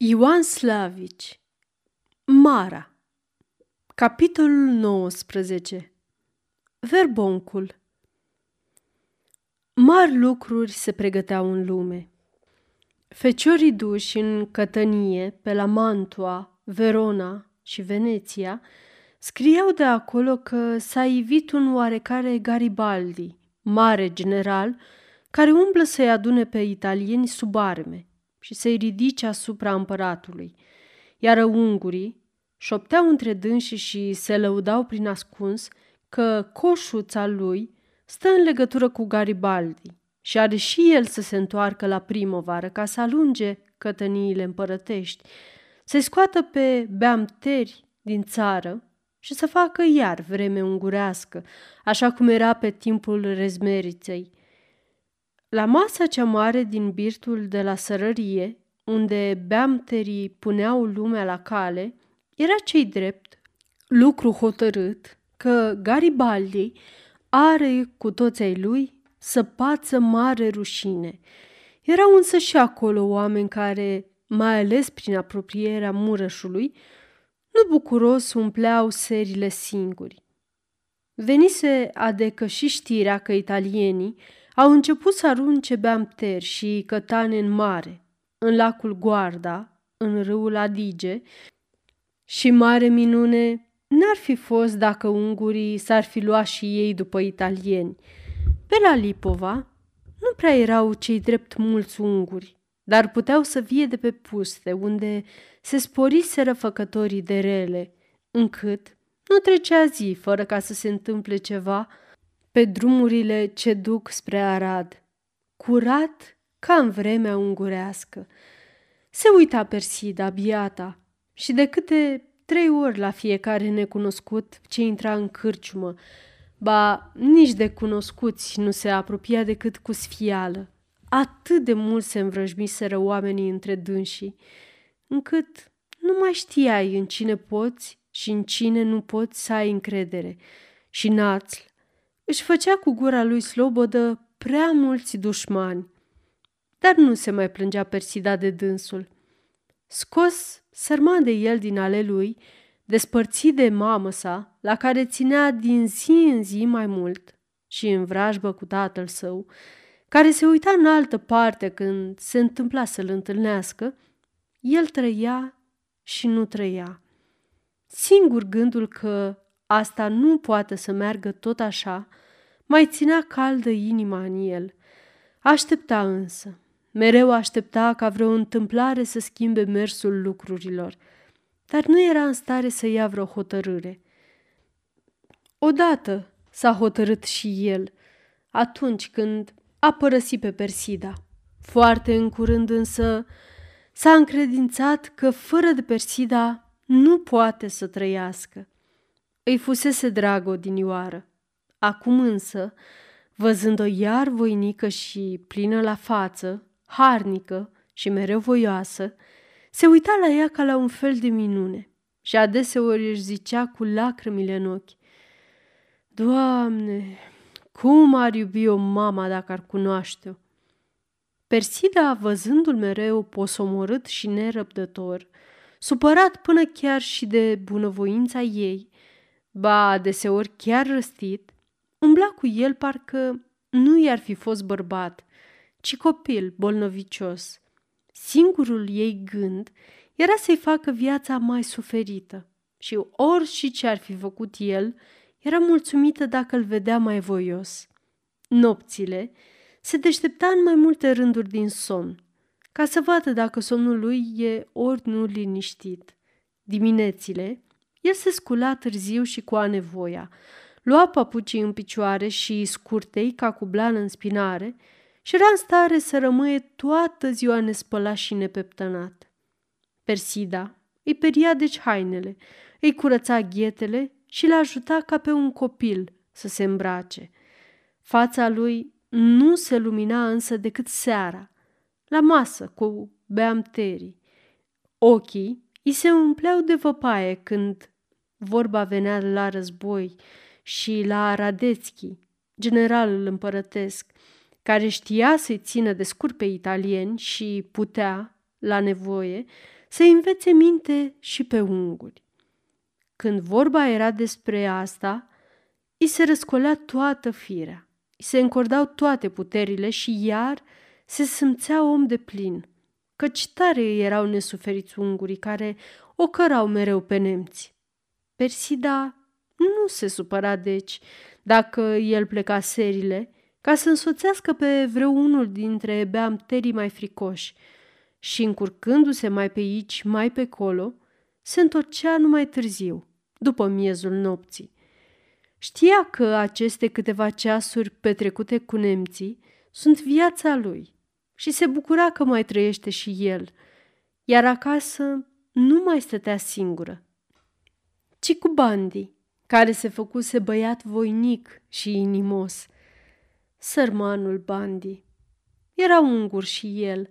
Ioan Slavici Mara Capitolul 19 Verboncul Mari lucruri se pregăteau în lume. Feciorii duși în cătănie pe la Mantua, Verona și Veneția scriau de acolo că s-a ivit un oarecare Garibaldi, mare general, care umblă să-i adune pe italieni sub arme și să-i ridice asupra împăratului, iar ungurii șopteau între dânsi și se lăudau prin ascuns că coșuța lui stă în legătură cu Garibaldi și are și el să se întoarcă la primăvară ca să alunge cătăniile împărătești, să-i scoată pe beamteri din țară și să facă iar vreme ungurească, așa cum era pe timpul rezmeriței. La masa cea mare din birtul de la sărărie, unde beamterii puneau lumea la cale, era cei drept, lucru hotărât, că Garibaldi are cu toți ai lui să pață mare rușine. Erau însă și acolo oameni care, mai ales prin apropierea Murășului, nu bucuros umpleau serile singuri. Venise adecă și știrea că italienii au început să arunce beamteri și cătane în mare, în lacul Guarda, în râul Adige, și mare minune n-ar fi fost dacă ungurii s-ar fi luat și ei după italieni. Pe la Lipova nu prea erau cei drept mulți unguri, dar puteau să vie de pe puste, unde se sporiseră făcătorii de rele, încât nu trecea zi fără ca să se întâmple ceva pe drumurile ce duc spre Arad, curat ca în vremea ungurească. Se uita Persida, biata, și de câte trei ori la fiecare necunoscut ce intra în cârciumă, ba nici de cunoscuți nu se apropia decât cu sfială. Atât de mult se învrăjmiseră oamenii între dânsii, încât nu mai știai în cine poți și în cine nu poți să ai încredere. Și Națl își făcea cu gura lui slobodă prea mulți dușmani. Dar nu se mai plângea Persida de dânsul. Scos sărman de el din ale lui, despărțit de mamă sa, la care ținea din zi în zi mai mult, și în vrajbă cu tatăl său, care se uita în altă parte când se întâmpla să-l întâlnească, el trăia și nu trăia. Singur gândul că asta nu poate să meargă tot așa, mai ținea caldă inima în el. Aștepta însă, mereu aștepta ca vreo întâmplare să schimbe mersul lucrurilor, dar nu era în stare să ia vreo hotărâre. Odată s-a hotărât și el, atunci când a părăsit pe Persida. Foarte în curând însă s-a încredințat că fără de Persida nu poate să trăiască. Îi fusese dragă odinioară. Acum însă, văzând-o iar voinică și plină la față, harnică și mereu voioasă, se uita la ea ca la un fel de minune și adeseori își zicea cu lacrimile în ochi, Doamne, cum ar iubi o mama dacă ar cunoaște-o? Persida, văzându-l mereu posomorât și nerăbdător, supărat până chiar și de bunăvoința ei, ba deseori chiar răstit, umbla cu el parcă nu i-ar fi fost bărbat, ci copil bolnăvicios. Singurul ei gând era să-i facă viața mai suferită și orice ce ar fi făcut el, era mulțumită dacă îl vedea mai voios. Nopțile se deștepta în mai multe rânduri din somn, ca să vadă dacă somnul lui e ori nu liniștit. Diminețile, el se scula târziu și cu anevoia, lua papucii în picioare și scurtei ca cu blană în spinare și era în stare să rămâie toată ziua nespălat și nepeptănat. Persida îi peria deci hainele, îi curăța ghetele și le ajuta ca pe un copil să se îmbrace. Fața lui nu se lumina însă decât seara, la masă cu beamterii. Ochii îi se umpleau de văpaie când vorba venea la război și la Radețchi, generalul împărătesc, care știa să-i țină de scurt pe italieni și putea, la nevoie, să învețe minte și pe unguri. Când vorba era despre asta, îi se răscolea toată firea, îi se încordau toate puterile și iar se simțea om de plin, căci tare erau nesuferiți ungurii care o cărau mereu pe nemți. Persida nu se supăra deci dacă el pleca serile ca să însoțească pe vreunul dintre beamterii mai fricoși și încurcându-se mai pe aici, mai pe colo, se întorcea numai târziu, după miezul nopții. Știa că aceste câteva ceasuri petrecute cu nemții sunt viața lui și se bucura că mai trăiește și el, iar acasă nu mai stătea singură, ci cu Bandi, care se făcuse băiat voinic și inimos. Sărmanul Bandi. Era ungur și el,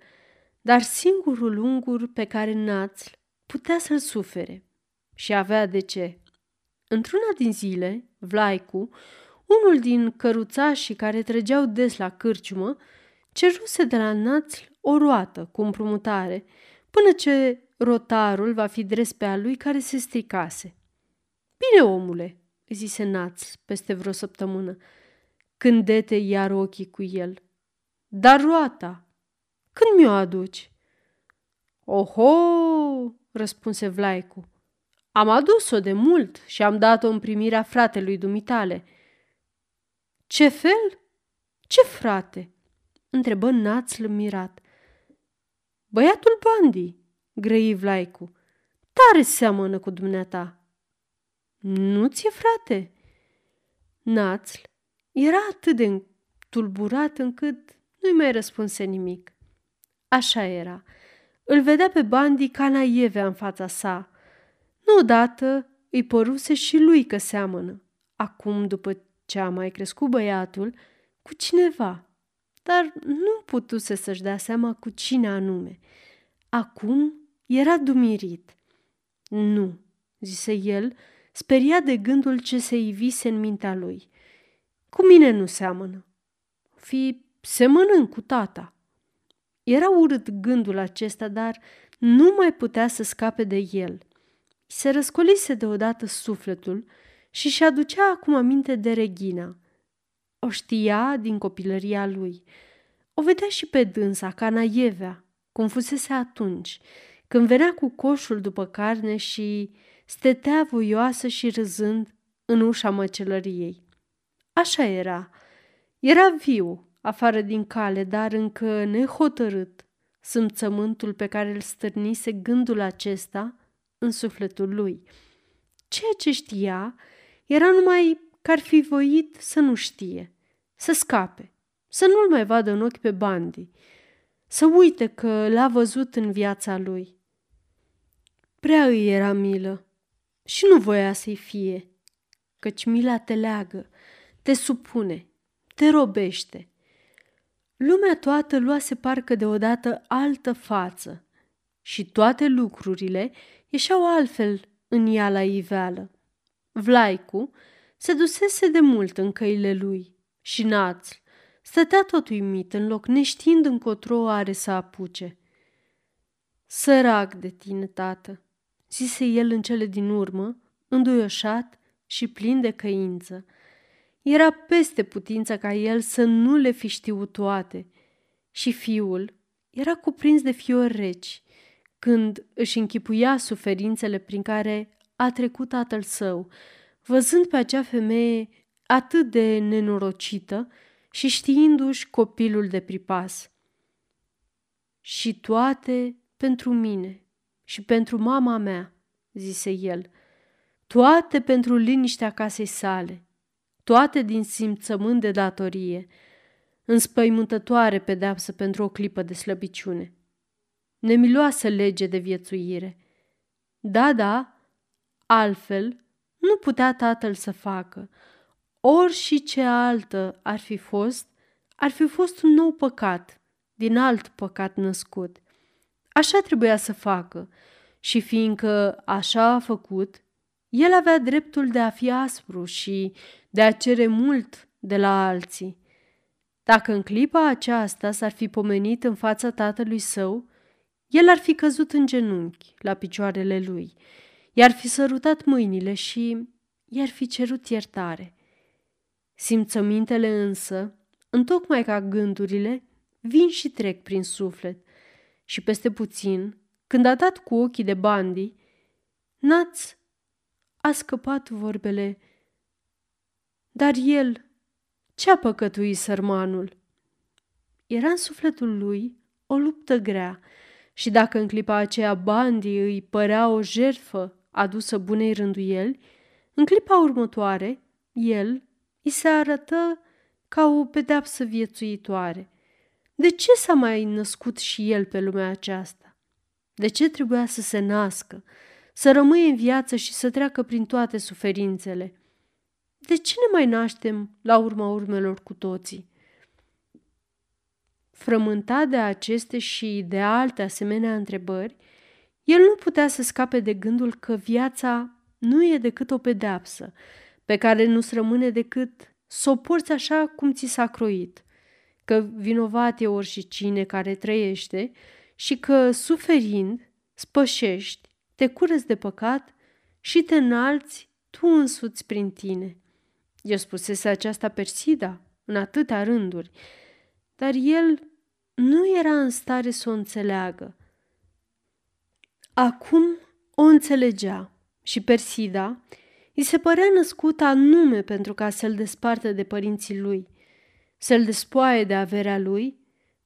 dar singurul ungur pe care Națl putea să-l sufere. Și avea de ce. Într-una din zile, Vlaicu, unul din căruțașii care trăgeau des la cârciumă, ceruse de la Națl o roată cu împrumutare, până ce rotarul va fi dres pe a lui care se stricase. Bine, omule, zise Naț peste vreo săptămână, când dete iar ochii cu el. Dar roata, când mi-o aduci? Oho, răspunse Vlaicu. Am adus-o de mult și am dat-o în primirea fratelui dumitale. Ce fel? Ce frate? Întrebă Națl mirat. Băiatul Bandi, grăi Vlaicu. Tare seamănă cu dumneata. Nu ți-e frate? Națl era atât de tulburat încât nu-i mai răspunse nimic. Așa era. Îl vedea pe Bandi ca naievea în fața sa. Nu odată îi păruse și lui că seamănă. Acum, după ce a mai crescut băiatul, cu cineva. Dar nu putuse să-și dea seama cu cine anume. Acum era dumirit. Nu, zise el, speriat de gândul ce se ivise în mintea lui. Cu mine nu seamănă. Fi semănând cu tata. Era urât gândul acesta, dar nu mai putea să scape de el. Se răscolise deodată sufletul și și aducea acum aminte de Regina. O știa din copilăria lui. O vedea și pe dânsa, ca naievea, cum fusese atunci, când venea cu coșul după carne și stătea voioasă și râzând în ușa măcelăriei. Așa era. Era viu, afară din cale, dar încă nehotărât, simțământul pe care îl stârnise gândul acesta în sufletul lui. Ceea ce știa era numai că ar fi voit să nu știe, să scape, să nu-l mai vadă în ochi pe Bandi, să uite că l-a văzut în viața lui. Prea îi era milă și nu voia să-i fie, căci mila te leagă, te supune, te robește. Lumea toată luase parcă deodată altă față și toate lucrurile ieșeau altfel în ea la iveală. Vlaicu se dusese de mult în căile lui și Națl stătea tot uimit în loc, neștiind încotro are să apuce. Sărac de tine, tată, zise el în cele din urmă, înduioșat și plin de căință. Era peste putință ca el să nu le fi știut toate. Și fiul era cuprins de fiori reci, când își închipuia suferințele prin care a trecut tatăl său, văzând pe acea femeie atât de nenorocită și știindu-și copilul de pripas. Și toate pentru mine, și pentru mama mea, zise el, toate pentru liniștea casei sale, toate din simțământ de datorie, înspăimântătoare pedeapsă pentru o clipă de slăbiciune. Nemiloasă lege de viețuire. Da, da, altfel nu putea tatăl să facă. Ori și ce altă ar fi fost, ar fi fost un nou păcat, din alt păcat născut – Așa trebuia să facă și fiindcă așa a făcut, el avea dreptul de a fi aspru și de a cere mult de la alții. Dacă în clipa aceasta s-ar fi pomenit în fața tatălui său, el ar fi căzut în genunchi la picioarele lui, i-ar fi sărutat mâinile și i-ar fi cerut iertare. Simțămintele însă, întocmai ca gândurile, vin și trec prin suflet și peste puțin, când a dat cu ochii de bandi, Naț a scăpat vorbele. Dar el, ce-a păcătuit sărmanul? Era în sufletul lui o luptă grea și dacă în clipa aceea Bandi îi părea o jertfă adusă bunei rânduieli, în clipa următoare, el îi se arătă ca o pedeapsă viețuitoare. De ce s-a mai născut și el pe lumea aceasta? De ce trebuia să se nască, să rămâie în viață și să treacă prin toate suferințele? De ce ne mai naștem la urma urmelor cu toții? Frământat de aceste și de alte asemenea întrebări, el nu putea să scape de gândul că viața nu e decât o pedeapsă, pe care nu-ți rămâne decât să o porți așa cum ți s-a croit, că vinovat e oricine care trăiește și că, suferind, spășești, te curăți de păcat și te înalți tu însuți prin tine. Eu spusese aceasta Persida în atâtea rânduri, dar el nu era în stare să o înțeleagă. Acum o înțelegea și Persida îi se părea născută anume pentru ca să-l despartă de părinții lui, să-l despoaie de averea lui,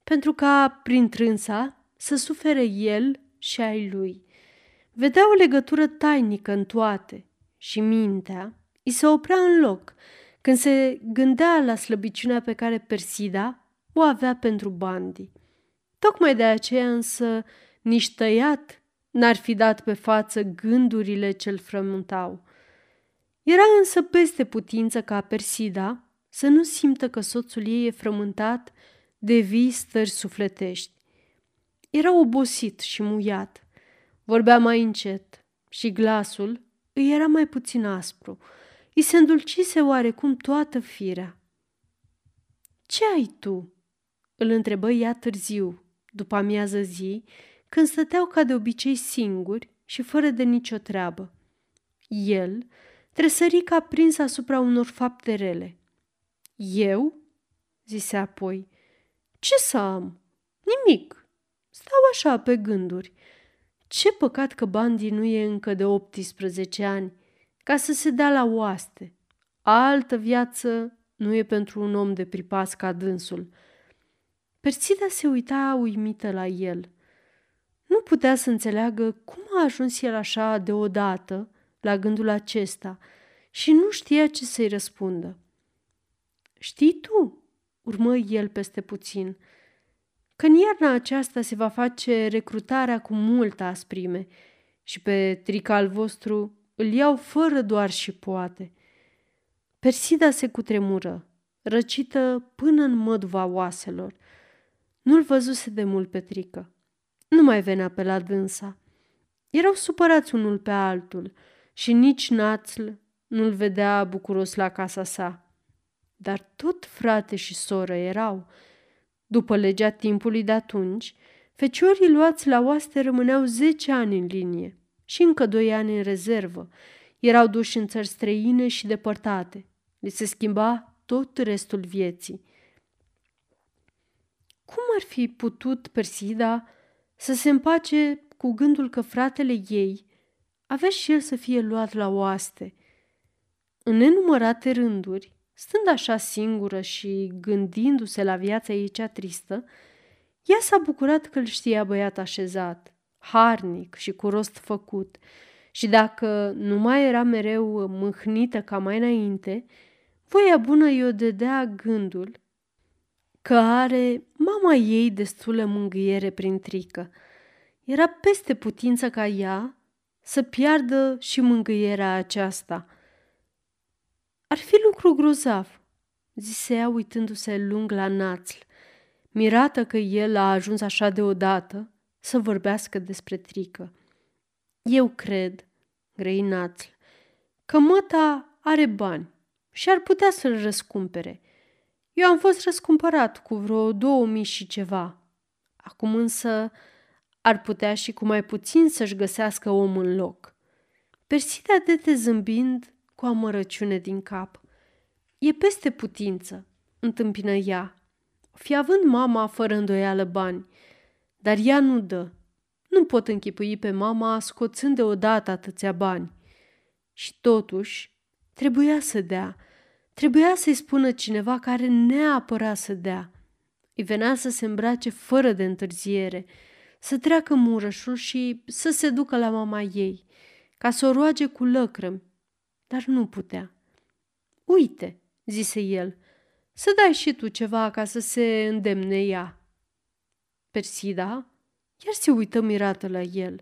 pentru ca, prin trânsa, să sufere el și ai lui. Vedea o legătură tainică în toate și mintea îi se oprea în loc când se gândea la slăbiciunea pe care Persida o avea pentru Bandi. Tocmai de aceea însă nici tăiat n-ar fi dat pe față gândurile ce-l frământau. Era însă peste putință ca Persida să nu simtă că soțul ei e frământat de vii stări sufletești. Era obosit și muiat. Vorbea mai încet și glasul îi era mai puțin aspru. Îi se îndulcise oarecum toată firea. Ce ai tu?" îl întrebă ea târziu, după amiază zi, când stăteau ca de obicei singuri și fără de nicio treabă. El tresări ca prins asupra unor fapte rele. Eu? zise apoi. Ce să am? Nimic. Stau așa pe gânduri. Ce păcat că Bandi nu e încă de 18 ani, ca să se dea la oaste. Altă viață nu e pentru un om de pripas ca dânsul. Persida se uita uimită la el. Nu putea să înțeleagă cum a ajuns el așa deodată la gândul acesta și nu știa ce să-i răspundă. Știi tu, urmă el peste puțin, că în iarna aceasta se va face recrutarea cu multă asprime și pe trical vostru îl iau fără doar și poate. Persida se cutremură, răcită până în măduva oaselor. Nu-l văzuse de mult pe trică. Nu mai venea pe la dânsa. Erau supărați unul pe altul și nici națl nu-l vedea bucuros la casa sa. Dar tot frate și soră erau. După legea timpului de atunci, feciorii luați la oaste rămâneau zece ani în linie și încă doi ani în rezervă. Erau duși în țări străine și depărtate. Li se schimba tot restul vieții. Cum ar fi putut Persida să se împace cu gândul că fratele ei avea și el să fie luat la oaste? În nenumărate rânduri, stând așa singură și gândindu-se la viața ei cea tristă, ea s-a bucurat că îl știa băiat așezat, harnic și cu rost făcut, și dacă nu mai era mereu mâhnită ca mai înainte, voia bună i-o dădea gândul că are mama ei destulă mângâiere prin trică. Era peste putință ca ea să piardă și mângâierea aceasta. Ar fi lucru grozav, zise ea uitându-se lung la națl, mirată că el a ajuns așa deodată să vorbească despre trică. Eu cred, grei națl, că măta are bani și ar putea să-l răscumpere – eu am fost răscumpărat cu vreo două mii și ceva. Acum însă ar putea și cu mai puțin să-și găsească om în loc. Persida dete zâmbind cu amărăciune din cap. E peste putință, întâmpină ea, fi având mama fără îndoială bani, dar ea nu dă. Nu pot închipui pe mama scoțând deodată atâția bani. Și totuși, trebuia să dea. Trebuia să-i spună cineva care neapărat să dea. Îi venea să se îmbrace fără de întârziere, să treacă murășul și să se ducă la mama ei, ca să o roage cu lăcrămi, dar nu putea. Uite, zise el, să dai și tu ceva ca să se îndemne ea. Persida iar se uită mirată la el.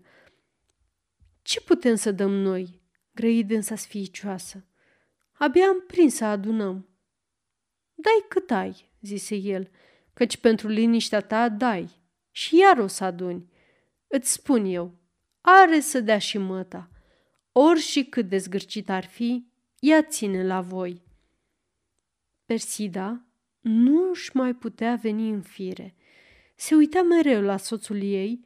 Ce putem să dăm noi? grăi dânsa sfiicioasă. Abia am prins să adunăm. Dai cât ai, zise el, căci pentru liniștea ta dai și iar o să aduni. Îți spun eu, are să dea și măta. Ori și cât de zgârcit ar fi, ea ține la voi. Persida nu își mai putea veni în fire. Se uita mereu la soțul ei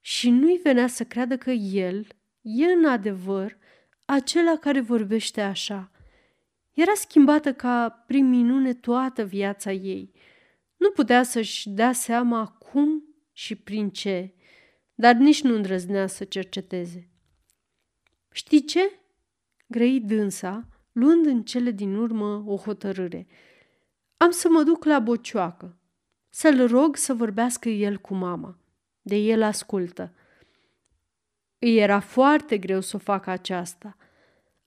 și nu-i venea să creadă că el e în adevăr acela care vorbește așa. Era schimbată ca prin minune toată viața ei. Nu putea să-și dea seama cum și prin ce, dar nici nu îndrăznea să cerceteze. Știi ce? Grăi dânsa, luând în cele din urmă o hotărâre. Am să mă duc la bocioacă, să-l rog să vorbească el cu mama. De el ascultă. Îi era foarte greu să o facă aceasta.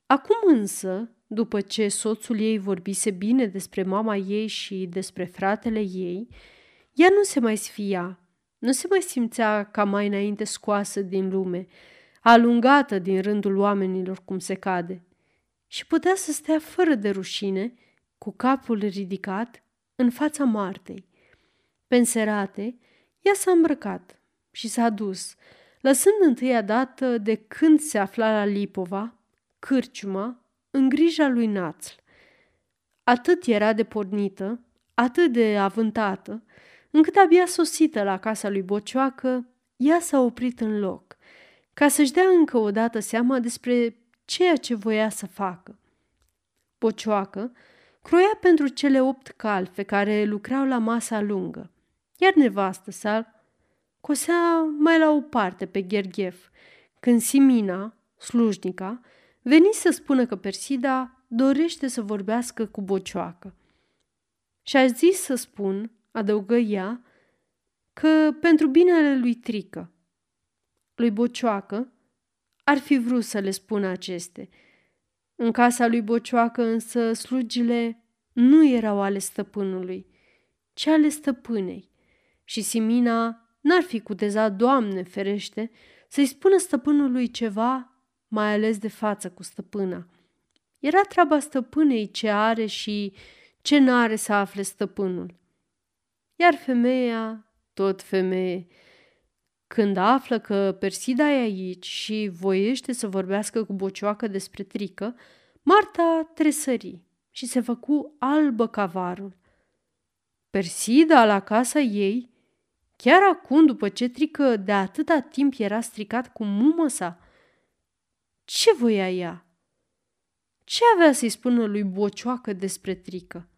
Acum însă, după ce soțul ei vorbise bine despre mama ei și despre fratele ei, ea nu se mai sfia, nu se mai simțea ca mai înainte scoasă din lume, alungată din rândul oamenilor cum se cade și putea să stea fără de rușine, cu capul ridicat, în fața Martei. Penserate, ea s-a îmbrăcat și s-a dus, lăsând întâia dată de când se afla la Lipova, cârciuma, în grija lui Națl. Atât era de pornită, atât de avântată, încât abia sosită la casa lui Bocioacă, ea s-a oprit în loc, ca să-și dea încă o dată seama despre ceea ce voia să facă. Bocioacă croia pentru cele opt calfe care lucrau la masa lungă, iar nevastă sa cosea mai la o parte pe Gherghef, când Simina, slujnica, veni să spună că Persida dorește să vorbească cu Bocioacă. Și a zis să spun, adăugă ea, că pentru binele lui Trică, lui Bocioacă, ar fi vrut să le spună aceste. În casa lui Bocioacă însă slugile nu erau ale stăpânului, ci ale stăpânei. Și Simina n-ar fi cutezat, Doamne ferește, să-i spună stăpânului ceva, mai ales de față cu stăpâna. Era treaba stăpânei ce are și ce n-are să afle stăpânul. Iar femeia, tot femeie, când află că Persida e aici și voiește să vorbească cu bocioacă despre trică, Marta tresări și se făcu albă cavarul. Persida la casa ei, chiar acum după ce trică de atâta timp era stricat cu mumă sa, ce voia ea? Ce avea să-i spună lui Bocioacă despre trică?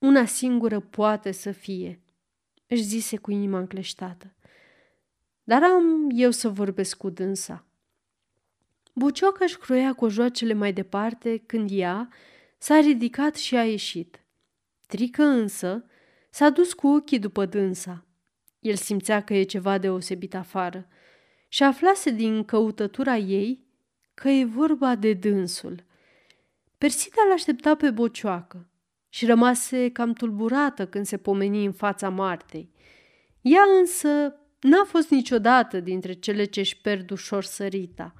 Una singură poate să fie, își zise cu inima încleștată. Dar am eu să vorbesc cu dânsa. Bucioaca își croia cojoacele mai departe când ea s-a ridicat și a ieșit. Trică însă s-a dus cu ochii după dânsa. El simțea că e ceva deosebit afară și aflase din căutătura ei că e vorba de dânsul. Persida l-aștepta pe bocioacă și rămase cam tulburată când se pomeni în fața Martei. Ea însă n-a fost niciodată dintre cele ce își pierd ușor sărita.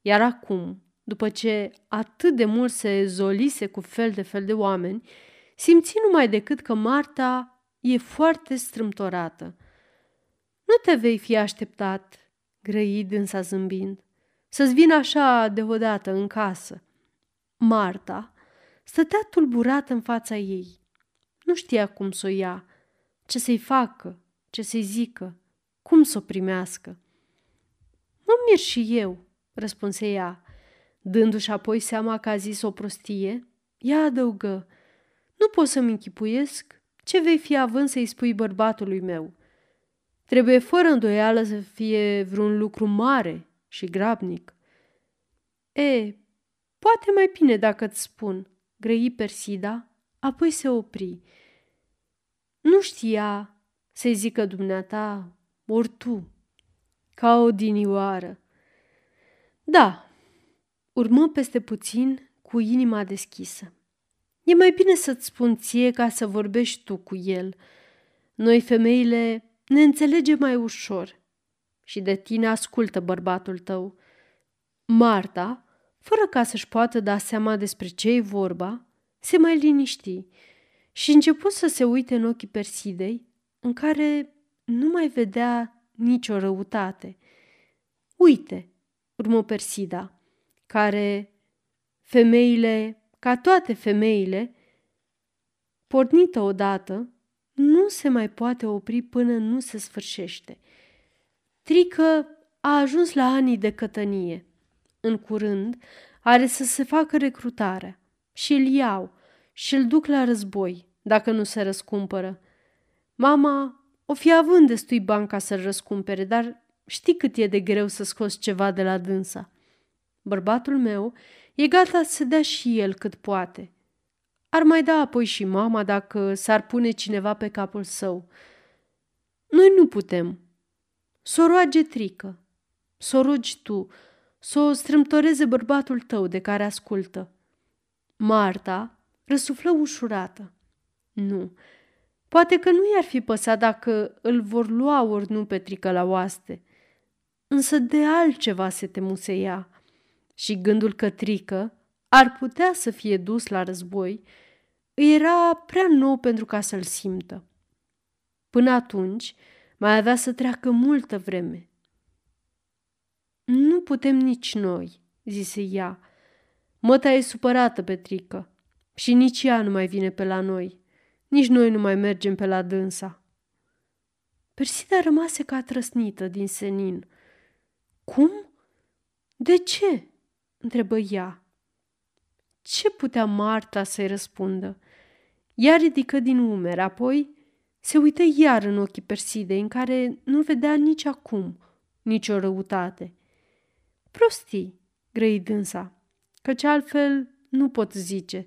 Iar acum, după ce atât de mult se zolise cu fel de fel de oameni, simți numai decât că Marta e foarte strâmtorată. Nu te vei fi așteptat, grăi dânsa zâmbind, să-ți vină așa deodată în casă. Marta stătea tulburată în fața ei. Nu știa cum să o ia, ce să-i facă, ce să-i zică. cum să o primească. Mă mir și eu, răspunse ea. Dându-și apoi seama că a zis o prostie, ea adăugă, nu pot să-mi închipuiesc ce vei fi având să-i spui bărbatului meu. Trebuie fără îndoială să fie vreun lucru mare și grabnic. E, poate mai bine dacă îți spun, grăi Persida, apoi se opri. Nu știa să-i zică dumneata, ori tu, ca o dinioară. Da, urmă peste puțin cu inima deschisă. E mai bine să-ți spun ție ca să vorbești tu cu el. Noi, femeile, ne înțelegem mai ușor. Și de tine ascultă bărbatul tău. Marta, fără ca să-și poată da seama despre ce e vorba, se mai liniști și început să se uite în ochii Persidei, în care nu mai vedea nicio răutate. Uite, urmă Persida, care femeile, ca toate femeile, pornită odată, nu se mai poate opri până nu se sfârșește. Trică a ajuns la anii de cătănie. În curând are să se facă recrutarea și îl iau și îl duc la război, dacă nu se răscumpără. Mama o fi având destui bani ca să-l răscumpere, dar știi cât e de greu să scoți ceva de la dânsa. Bărbatul meu e gata să dea și el cât poate. Ar mai da apoi și mama dacă s-ar pune cineva pe capul său. Noi nu putem. S-o roage trică. S-o rogi tu. S-o strâmtoreze bărbatul tău de care ascultă. Marta răsuflă ușurată. Nu, poate că nu i-ar fi păsat dacă îl vor lua ori nu pe trică la oaste. Însă de altceva se temuse ea și gândul că trică ar putea să fie dus la război era prea nou pentru ca să-l simtă. Până atunci, mai avea să treacă multă vreme. Nu putem nici noi, zise ea. Măta e supărată, Petrică, și nici ea nu mai vine pe la noi. Nici noi nu mai mergem pe la dânsa. Persida rămase ca trăsnită din senin. Cum? De ce? întrebă ea. Ce putea Marta să-i răspundă? Ea ridică din umeri, apoi se uită iar în ochii Persidei, în care nu vedea nici acum nicio răutate. Prostii, grăi dânsa, căci altfel nu pot zice.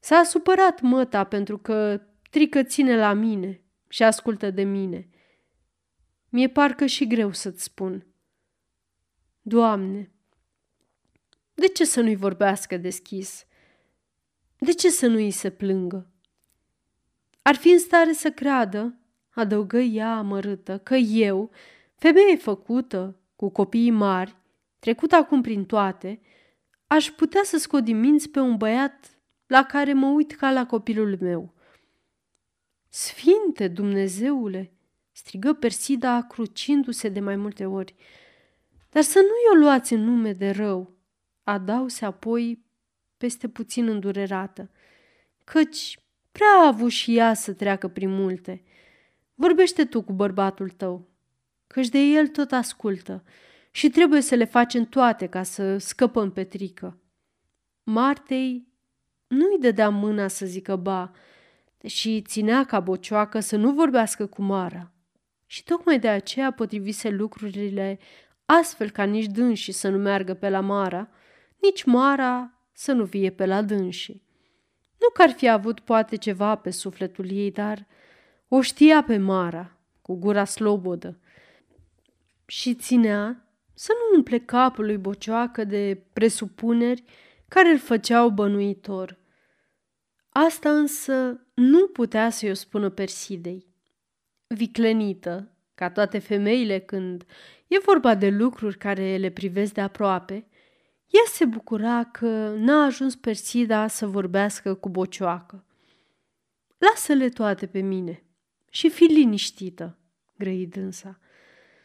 S-a supărat măta pentru că trică ține la mine și ascultă de mine. Mi-e parcă și greu să-ți spun. Doamne, de ce să nu-i vorbească deschis? De ce să nu-i se plângă? Ar fi în stare să creadă, adăugă ea amărâtă, că eu, femeie făcută, cu copiii mari, trecut acum prin toate, aș putea să scot din minți pe un băiat la care mă uit ca la copilul meu. Sfinte Dumnezeule! strigă Persida, crucindu-se de mai multe ori. Dar să nu-i o luați în nume de rău, adause apoi peste puțin îndurerată, căci prea a avut și ea să treacă prin multe. Vorbește tu cu bărbatul tău, căci de el tot ascultă și trebuie să le facem toate ca să scăpăm pe trică. Martei nu-i dădea mâna să zică ba, și ținea ca bocioacă să nu vorbească cu Mara. Și tocmai de aceea potrivise lucrurile astfel ca nici dânsi să nu meargă pe la Mara, nici Mara să nu vie pe la dânsi. Nu că ar fi avut poate ceva pe sufletul ei, dar o știa pe Mara, cu gura slobodă, și ținea să nu umple capul lui Bocioacă de presupuneri care îl făceau bănuitor. Asta însă nu putea să-i o spună Persidei. Viclenită, ca toate femeile când e vorba de lucruri care le privesc de aproape, ea se bucura că n-a ajuns Persida să vorbească cu bocioacă. Lasă-le toate pe mine și fi liniștită, grăi dânsa.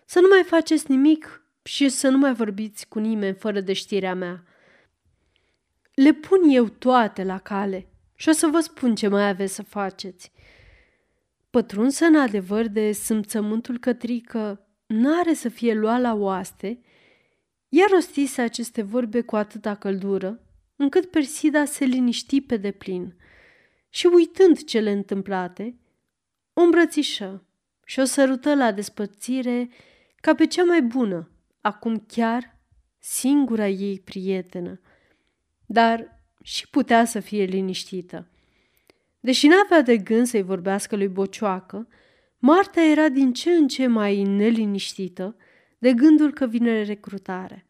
Să nu mai faceți nimic și să nu mai vorbiți cu nimeni fără de știrea mea. Le pun eu toate la cale și o să vă spun ce mai aveți să faceți. Pătrunsă în adevăr de simțământul cătrică, n-are să fie luat la oaste, ea rostise aceste vorbe cu atâta căldură, încât Persida se liniști pe deplin și, uitând cele întâmplate, o îmbrățișă și o sărută la despărțire ca pe cea mai bună, acum chiar singura ei prietenă. Dar și putea să fie liniștită. Deși n-avea de gând să-i vorbească lui Bocioacă, Marta era din ce în ce mai neliniștită de gândul că vine recrutare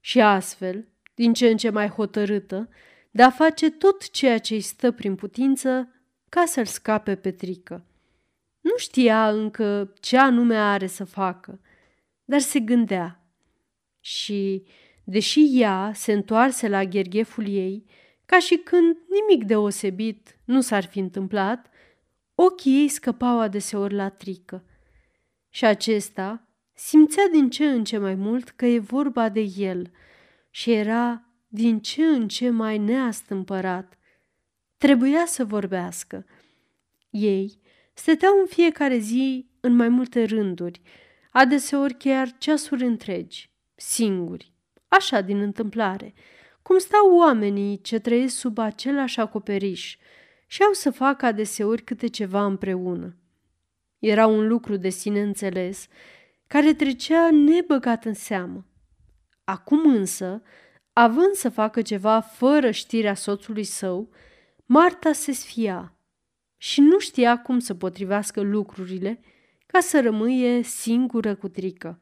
și astfel, din ce în ce mai hotărâtă, de a face tot ceea ce îi stă prin putință ca să-l scape pe trică. Nu știa încă ce anume are să facă, dar se gândea. Și, deși ea se întoarse la ghergheful ei, ca și când nimic deosebit nu s-ar fi întâmplat, ochii ei scăpau adeseori la trică. Și acesta simțea din ce în ce mai mult că e vorba de el și era din ce în ce mai neastâmpărat. Trebuia să vorbească. Ei stăteau în fiecare zi în mai multe rânduri, adeseori chiar ceasuri întregi, singuri, așa din întâmplare, cum stau oamenii ce trăiesc sub același acoperiș și au să facă adeseori câte ceva împreună. Era un lucru de sine înțeles, care trecea nebăgat în seamă. Acum însă, având să facă ceva fără știrea soțului său, Marta se sfia și nu știa cum să potrivească lucrurile ca să rămâie singură cu Trică.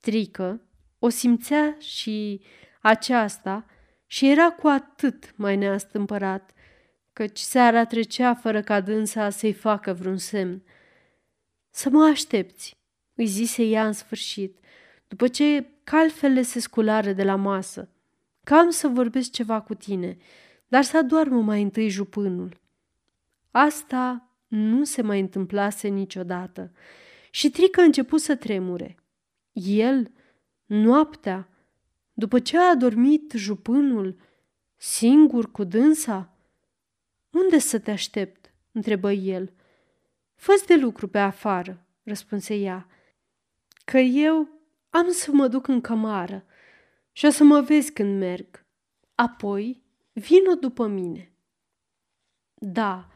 Trică o simțea și aceasta și era cu atât mai neastâmpărat, căci seara trecea fără ca dânsa să-i facă vreun semn. Să mă aștepți, îi zise ea în sfârșit, după ce calfele se sculară de la masă. Cam să vorbesc ceva cu tine, dar să adoarmă mai întâi jupânul. Asta nu se mai întâmplase niciodată și Trică a început să tremure. El, noaptea, după ce a adormit jupânul, singur cu dânsa? Unde să te aștept? întrebă el. fă de lucru pe afară, răspunse ea, că eu am să mă duc în cămară și o să mă vezi când merg. Apoi vină după mine. Da,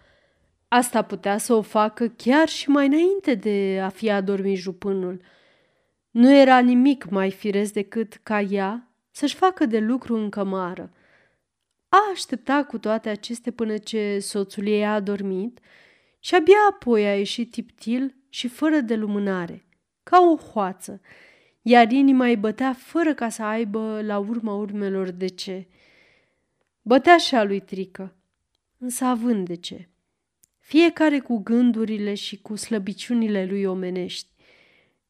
asta putea să o facă chiar și mai înainte de a fi adormit jupânul. Nu era nimic mai firesc decât ca ea să-și facă de lucru în cămară. A așteptat cu toate acestea până ce soțul ei a adormit și abia apoi a ieșit tiptil și fără de lumânare, ca o hoață, iar inima îi bătea fără ca să aibă la urma urmelor de ce. Bătea și a lui Trică, însă având de ce. Fiecare cu gândurile și cu slăbiciunile lui omenești.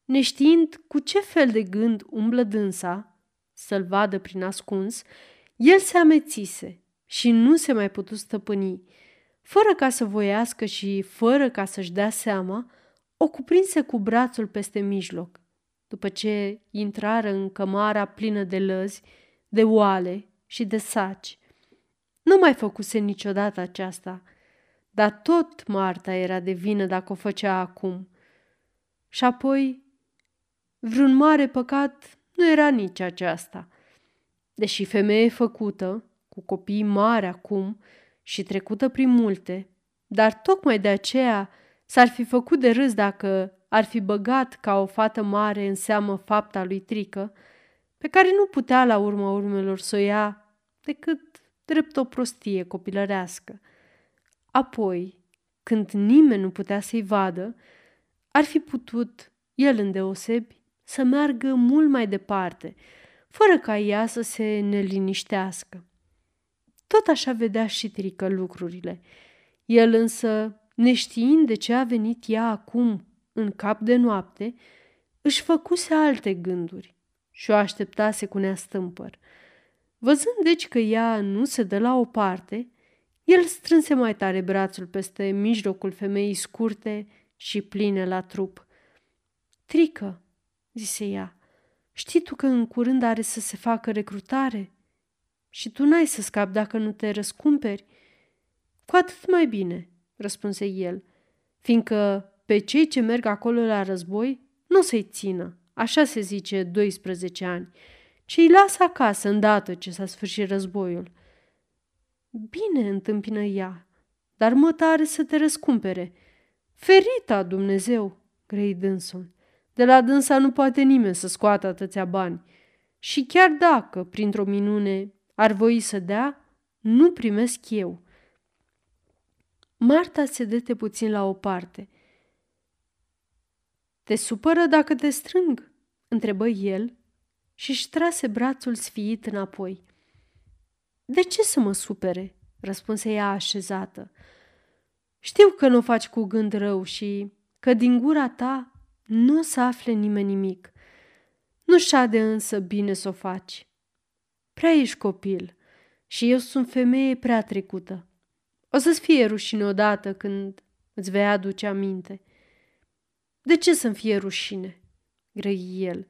Neștiind cu ce fel de gând umblă dânsa, să-l vadă prin ascuns, el se amețise și nu se mai putu stăpâni. Fără ca să voiască și fără ca să-și dea seama, o cuprinse cu brațul peste mijloc după ce intrară în cămara plină de lăzi, de oale și de saci. Nu mai făcuse niciodată aceasta, dar tot Marta era de vină dacă o făcea acum. Și apoi, vreun mare păcat nu era nici aceasta. Deși femeie făcută, cu copii mari acum și trecută prin multe, dar tocmai de aceea s-ar fi făcut de râs dacă ar fi băgat ca o fată mare în seamă fapta lui Trică, pe care nu putea la urma urmelor să o ia decât drept o prostie copilărească. Apoi, când nimeni nu putea să-i vadă, ar fi putut, el îndeosebi, să meargă mult mai departe, fără ca ea să se neliniștească. Tot așa vedea și Trică lucrurile. El însă, neștiind de ce a venit ea acum în cap de noapte, își făcuse alte gânduri și o așteptase cu neastâmpăr. Văzând deci că ea nu se dă la o parte, el strânse mai tare brațul peste mijlocul femeii scurte și pline la trup. Trică, zise ea, știi tu că în curând are să se facă recrutare? Și tu n-ai să scapi dacă nu te răscumperi? Cu atât mai bine, răspunse el, fiindcă pe cei ce merg acolo la război nu o să-i țină, așa se zice, 12 ani, ci îi lasă acasă îndată ce s-a sfârșit războiul. Bine, întâmpină ea, dar mă tare să te răscumpere. Ferita, Dumnezeu, grei dânsul. De la dânsa nu poate nimeni să scoată atâția bani. Și chiar dacă, printr-o minune, ar voi să dea, nu primesc eu. Marta se dete puțin la o parte. Te supără dacă te strâng?" întrebă el și își trase brațul sfiit înapoi. De ce să mă supere?" răspunse ea așezată. Știu că nu o faci cu gând rău și că din gura ta nu o să afle nimeni nimic. Nu șade însă bine să o faci. Prea ești copil și eu sunt femeie prea trecută. O să-ți fie rușine odată când îți vei aduce aminte. De ce să-mi fie rușine? grăi el.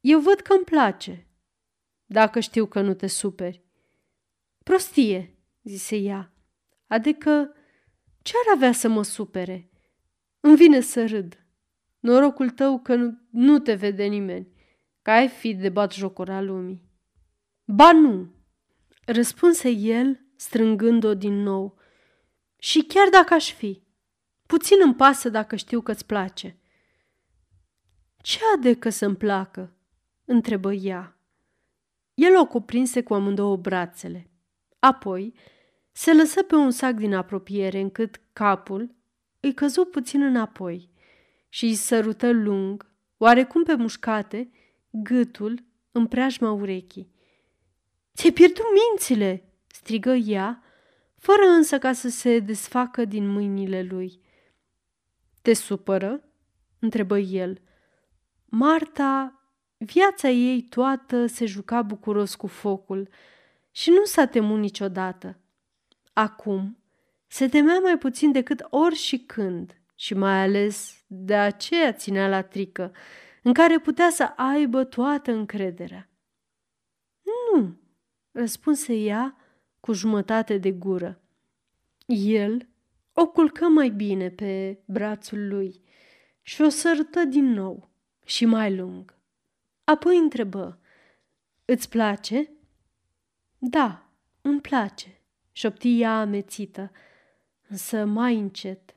Eu văd că îmi place, dacă știu că nu te superi. Prostie, zise ea. Adică, ce ar avea să mă supere? Îmi vine să râd. Norocul tău că nu, nu te vede nimeni, că ai fi de bat jocora lumii. Ba nu, răspunse el, strângând-o din nou. Și chiar dacă aș fi, puțin îmi pasă dacă știu că-ți place. Ce ade că să-mi placă? întrebă ea. El o cuprinse cu amândouă brațele. Apoi se lăsă pe un sac din apropiere, încât capul îi căzu puțin înapoi și îi sărută lung, oarecum pe mușcate, gâtul în preajma urechii. Ți-ai pierdut mințile!" strigă ea, fără însă ca să se desfacă din mâinile lui. Te supără?" întrebă el. Marta, viața ei toată se juca bucuros cu focul și nu s-a temut niciodată. Acum se temea mai puțin decât ori și când și mai ales de aceea ținea la trică, în care putea să aibă toată încrederea. Nu, răspunse ea cu jumătate de gură. El o culcă mai bine pe brațul lui și o sărută din nou și mai lung. Apoi întrebă, Îți place?" Da, îmi place," șopti ea amețită, însă mai încet,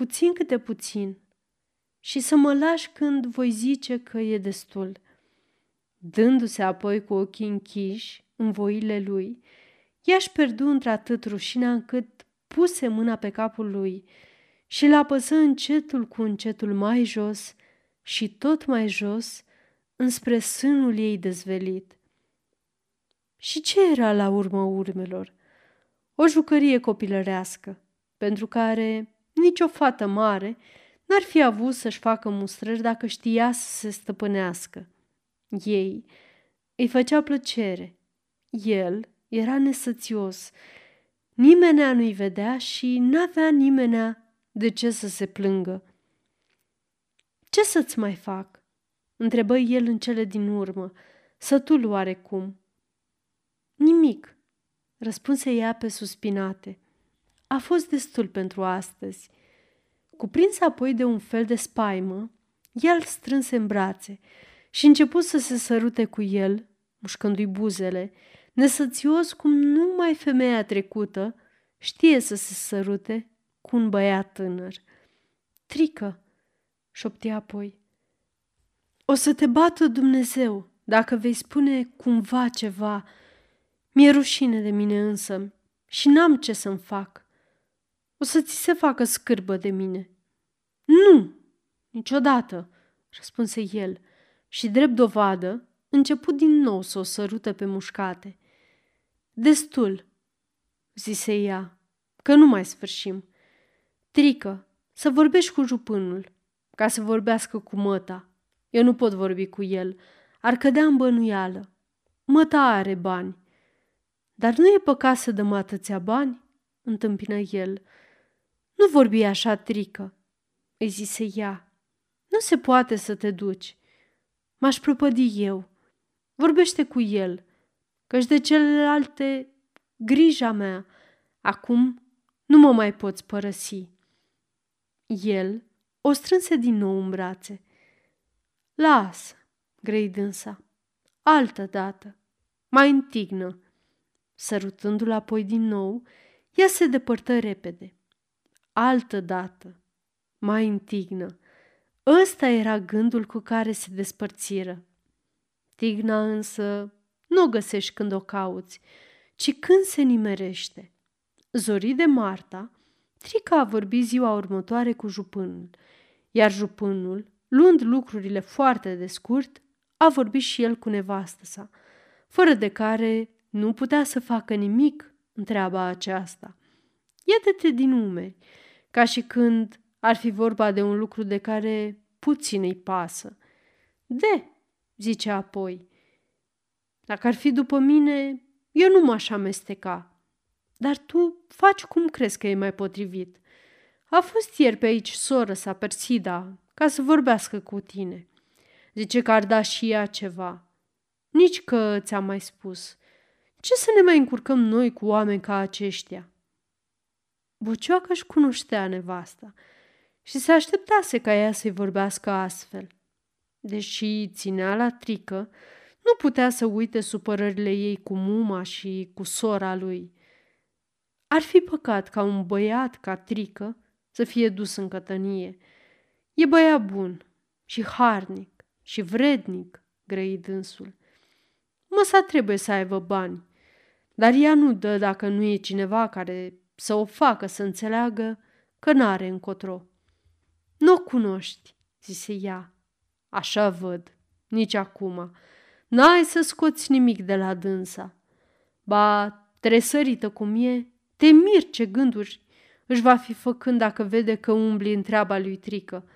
puțin câte puțin, și să mă lași când voi zice că e destul. Dându-se apoi cu ochii închiși în voile lui, ea își pierdu într-atât rușinea încât puse mâna pe capul lui și l apăsă încetul cu încetul mai jos și tot mai jos înspre sânul ei dezvelit. Și ce era la urmă urmelor? O jucărie copilărească, pentru care nicio fată mare n-ar fi avut să-și facă mustrări dacă știa să se stăpânească. Ei îi făcea plăcere. El era nesățios. Nimenea nu-i vedea și n-avea nimenea de ce să se plângă. Ce să-ți mai fac?" întrebă el în cele din urmă, sătul oarecum. Nimic, răspunse ea pe suspinate. A fost destul pentru astăzi. Cuprins apoi de un fel de spaimă, el strânse în brațe și început să se sărute cu el, mușcându-i buzele, nesățios cum numai femeia trecută știe să se sărute cu un băiat tânăr. Trică, șopti apoi. O să te bată Dumnezeu dacă vei spune cumva ceva. Mi-e rușine de mine însă și n-am ce să-mi fac. O să ți se facă scârbă de mine. Nu, niciodată, răspunse el și drept dovadă început din nou să o sărute pe mușcate. Destul, zise ea, că nu mai sfârșim. Trică, să vorbești cu jupânul, ca să vorbească cu măta. Eu nu pot vorbi cu el, ar cădea în bănuială. Măta are bani. Dar nu e păcat să dăm atâția bani? întâmpină el. Nu vorbi așa, trică, îi zise ea. Nu se poate să te duci. M-aș prăpădi eu. Vorbește cu el, căci de celelalte grija mea. Acum nu mă mai poți părăsi. El o strânse din nou în brațe. Lasă, grei dânsa, altă dată, mai întignă. Sărutându-l apoi din nou, ea se depărtă repede. Altă dată, mai întignă. Ăsta era gândul cu care se despărțiră. Tigna însă nu o găsești când o cauți, ci când se nimerește. Zorii de Marta, Trica a vorbit ziua următoare cu jupânul, iar jupânul, luând lucrurile foarte de scurt, a vorbit și el cu nevastă sa, fără de care nu putea să facă nimic în treaba aceasta. Iată-te din umeri, ca și când ar fi vorba de un lucru de care puțin îi pasă. De, zice apoi, dacă ar fi după mine, eu nu m-aș amesteca. Dar tu faci cum crezi că e mai potrivit. A fost ieri pe aici soră sa, Persida, ca să vorbească cu tine. Zice că ar da și ea ceva. Nici că ți-am mai spus. Ce să ne mai încurcăm noi cu oameni ca aceștia? Bocioacă își cunoștea nevasta și se așteptase ca ea să-i vorbească astfel. Deși ținea la trică, nu putea să uite supărările ei cu muma și cu sora lui. Ar fi păcat ca un băiat ca trică să fie dus în cătănie. E băiat bun și harnic și vrednic, grăi dânsul. Măsa trebuie să aibă bani, dar ea nu dă dacă nu e cineva care să o facă să înțeleagă că n-are încotro. Nu o cunoști, zise ea. Așa văd, nici acum. N-ai să scoți nimic de la dânsa. Ba, tresărită cum e, te mir ce gânduri își va fi făcând dacă vede că umbli în treaba lui Trică.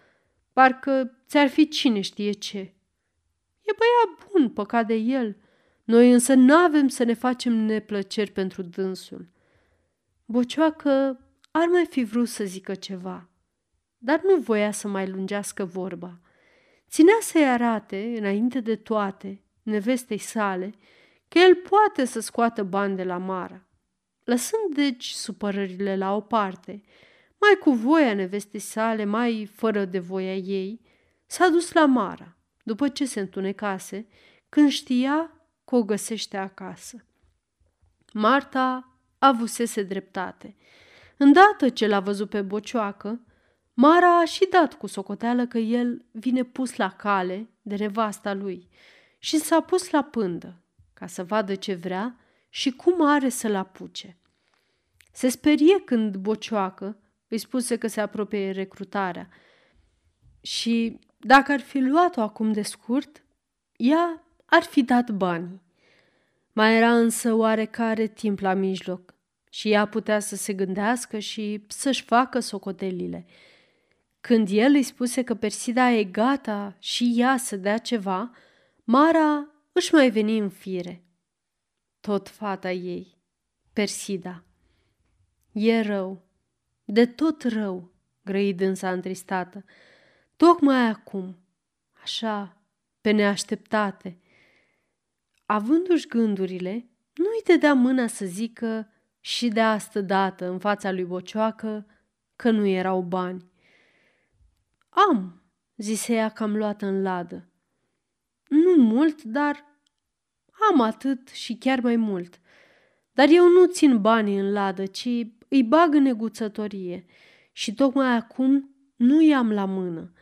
Parcă ți-ar fi cine știe ce. E băiat bun, păcat de el. Noi însă n-avem să ne facem neplăceri pentru dânsul. Bocioacă ar mai fi vrut să zică ceva, dar nu voia să mai lungească vorba. Ținea să-i arate, înainte de toate, nevestei sale, că el poate să scoată bani de la Mara. Lăsând deci supărările la o parte, mai cu voia nevestei sale, mai fără de voia ei, s-a dus la Mara, după ce se întunecase, când știa că o găsește acasă. Marta avusese dreptate. Îndată ce l-a văzut pe bocioacă, Mara a și dat cu socoteală că el vine pus la cale de nevasta lui și s-a pus la pândă ca să vadă ce vrea și cum are să-l apuce. Se sperie când bocioacă îi spuse că se apropie recrutarea și dacă ar fi luat-o acum de scurt, ea ar fi dat banii. Mai era însă oarecare timp la mijloc și ea putea să se gândească și să-și facă socotelile. Când el îi spuse că Persida e gata și ea să dea ceva, Mara își mai veni în fire. Tot fata ei, Persida. E rău, de tot rău, grăi dânsa întristată. Tocmai acum, așa, pe neașteptate. Avându-și gândurile, nu-i dădea mâna să zică și de astă dată în fața lui Bocioacă că nu erau bani. Am, zise ea cam luată în ladă. Nu mult, dar am atât și chiar mai mult. Dar eu nu țin banii în ladă, ci îi bag în neguțătorie și tocmai acum nu i-am la mână.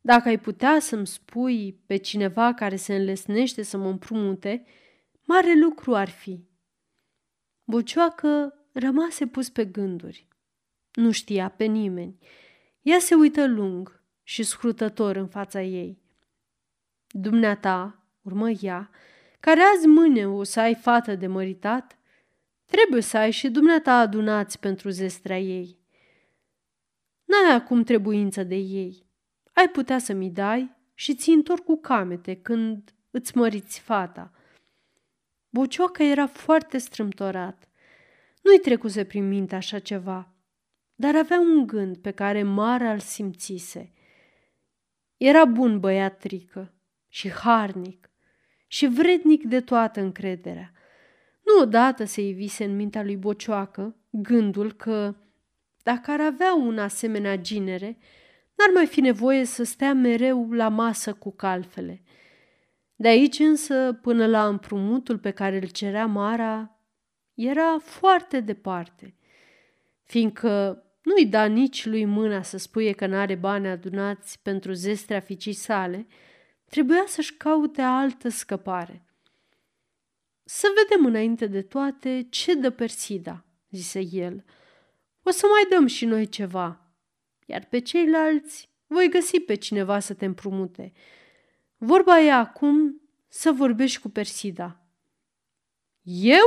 Dacă ai putea să-mi spui pe cineva care se înlesnește să mă împrumute, mare lucru ar fi. Bucioacă rămase pus pe gânduri. Nu știa pe nimeni. Ea se uită lung și scrutător în fața ei. Dumneata, urmă ea, care azi mâine o să ai fată de măritat, trebuie să ai și dumneata adunați pentru zestrea ei. N-ai acum trebuință de ei. Ai putea să mi dai și ți întorc cu camete când îți măriți fata. Bucioaca era foarte strâmtorat. Nu-i trecuse prin minte așa ceva, dar avea un gând pe care Mara îl simțise. Era bun băiat trică și harnic și vrednic de toată încrederea. Nu odată se ivise în mintea lui Bocioacă gândul că, dacă ar avea un asemenea ginere, n-ar mai fi nevoie să stea mereu la masă cu calfele. De aici însă, până la împrumutul pe care îl cerea Mara, era foarte departe, fiindcă nu-i da nici lui mâna să spuie că n-are bani adunați pentru zestrea ficii sale, trebuia să-și caute altă scăpare. Să vedem înainte de toate ce dă Persida, zise el. O să mai dăm și noi ceva, iar pe ceilalți voi găsi pe cineva să te împrumute. Vorba e acum să vorbești cu Persida. Eu?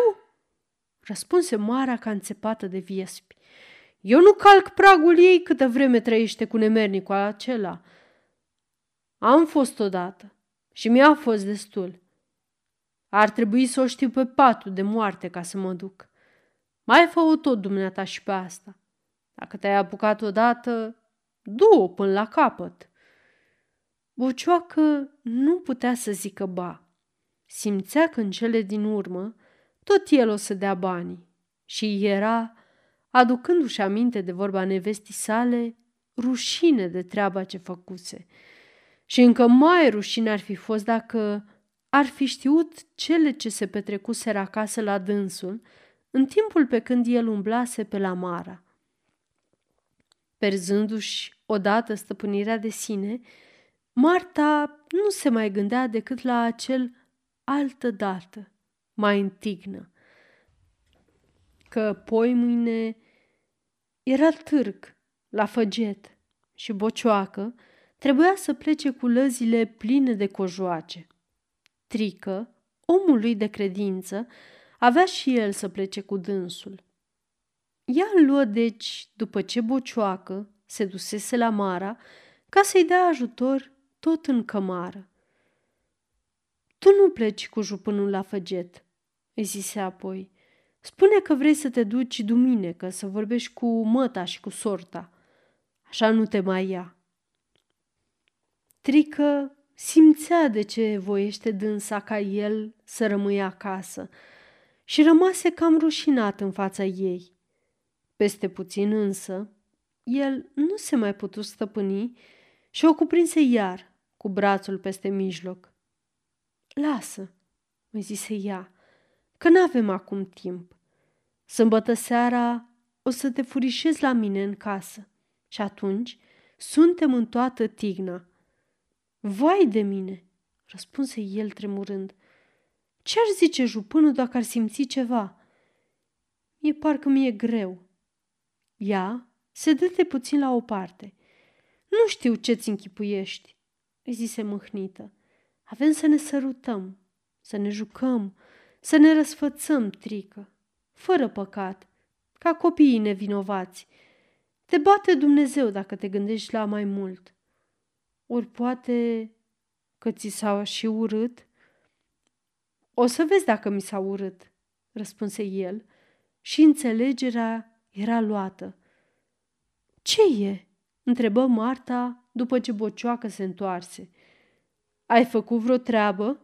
Răspunse Mara ca înțepată de viespi. Eu nu calc pragul ei câtă vreme trăiește cu nemernicul acela. Am fost odată și mi-a fost destul. Ar trebui să o știu pe patul de moarte ca să mă duc. Mai fă tot dumneata și pe asta. Dacă te-ai apucat odată, du-o până la capăt. Bucioacă nu putea să zică ba. Simțea că în cele din urmă tot el o să dea banii și era, aducându-și aminte de vorba nevestii sale, rușine de treaba ce făcuse. Și încă mai rușine ar fi fost dacă ar fi știut cele ce se petrecuseră acasă la dânsul, în timpul pe când el umblase pe la Mara. Perzându-și odată stăpânirea de sine, Marta nu se mai gândea decât la acel altă dată, mai întignă. Că poi mâine era târg la făget și bocioacă trebuia să plece cu lăzile pline de cojoace. Trică, omul lui de credință, avea și el să plece cu dânsul. Ea îl luă deci, după ce bocioacă se dusese la Mara, ca să-i dea ajutor tot în cămară. Tu nu pleci cu jupânul la făget, îi zise apoi. Spune că vrei să te duci duminică să vorbești cu măta și cu sorta. Așa nu te mai ia. Trică simțea de ce voiește dânsa ca el să rămâie acasă și rămase cam rușinat în fața ei. Peste puțin însă, el nu se mai putu stăpâni și o cuprinse iar cu brațul peste mijloc. Lasă, îi zise ea, că n-avem acum timp. Sâmbătă seara o să te furișezi la mine în casă și atunci suntem în toată tigna. Vai de mine, răspunse el tremurând. Ce-ar zice jupânul dacă ar simți ceva? E parcă mi-e greu. Ea se dă puțin la o parte. Nu știu ce-ți închipuiești, îi zise mâhnită. Avem să ne sărutăm, să ne jucăm, să ne răsfățăm, trică, fără păcat, ca copiii nevinovați. Te bate Dumnezeu dacă te gândești la mai mult. Ori poate că ți s-a și urât? O să vezi dacă mi s-a urât, răspunse el și înțelegerea era luată. Ce e?" întrebă Marta după ce bocioacă se întoarse. Ai făcut vreo treabă?"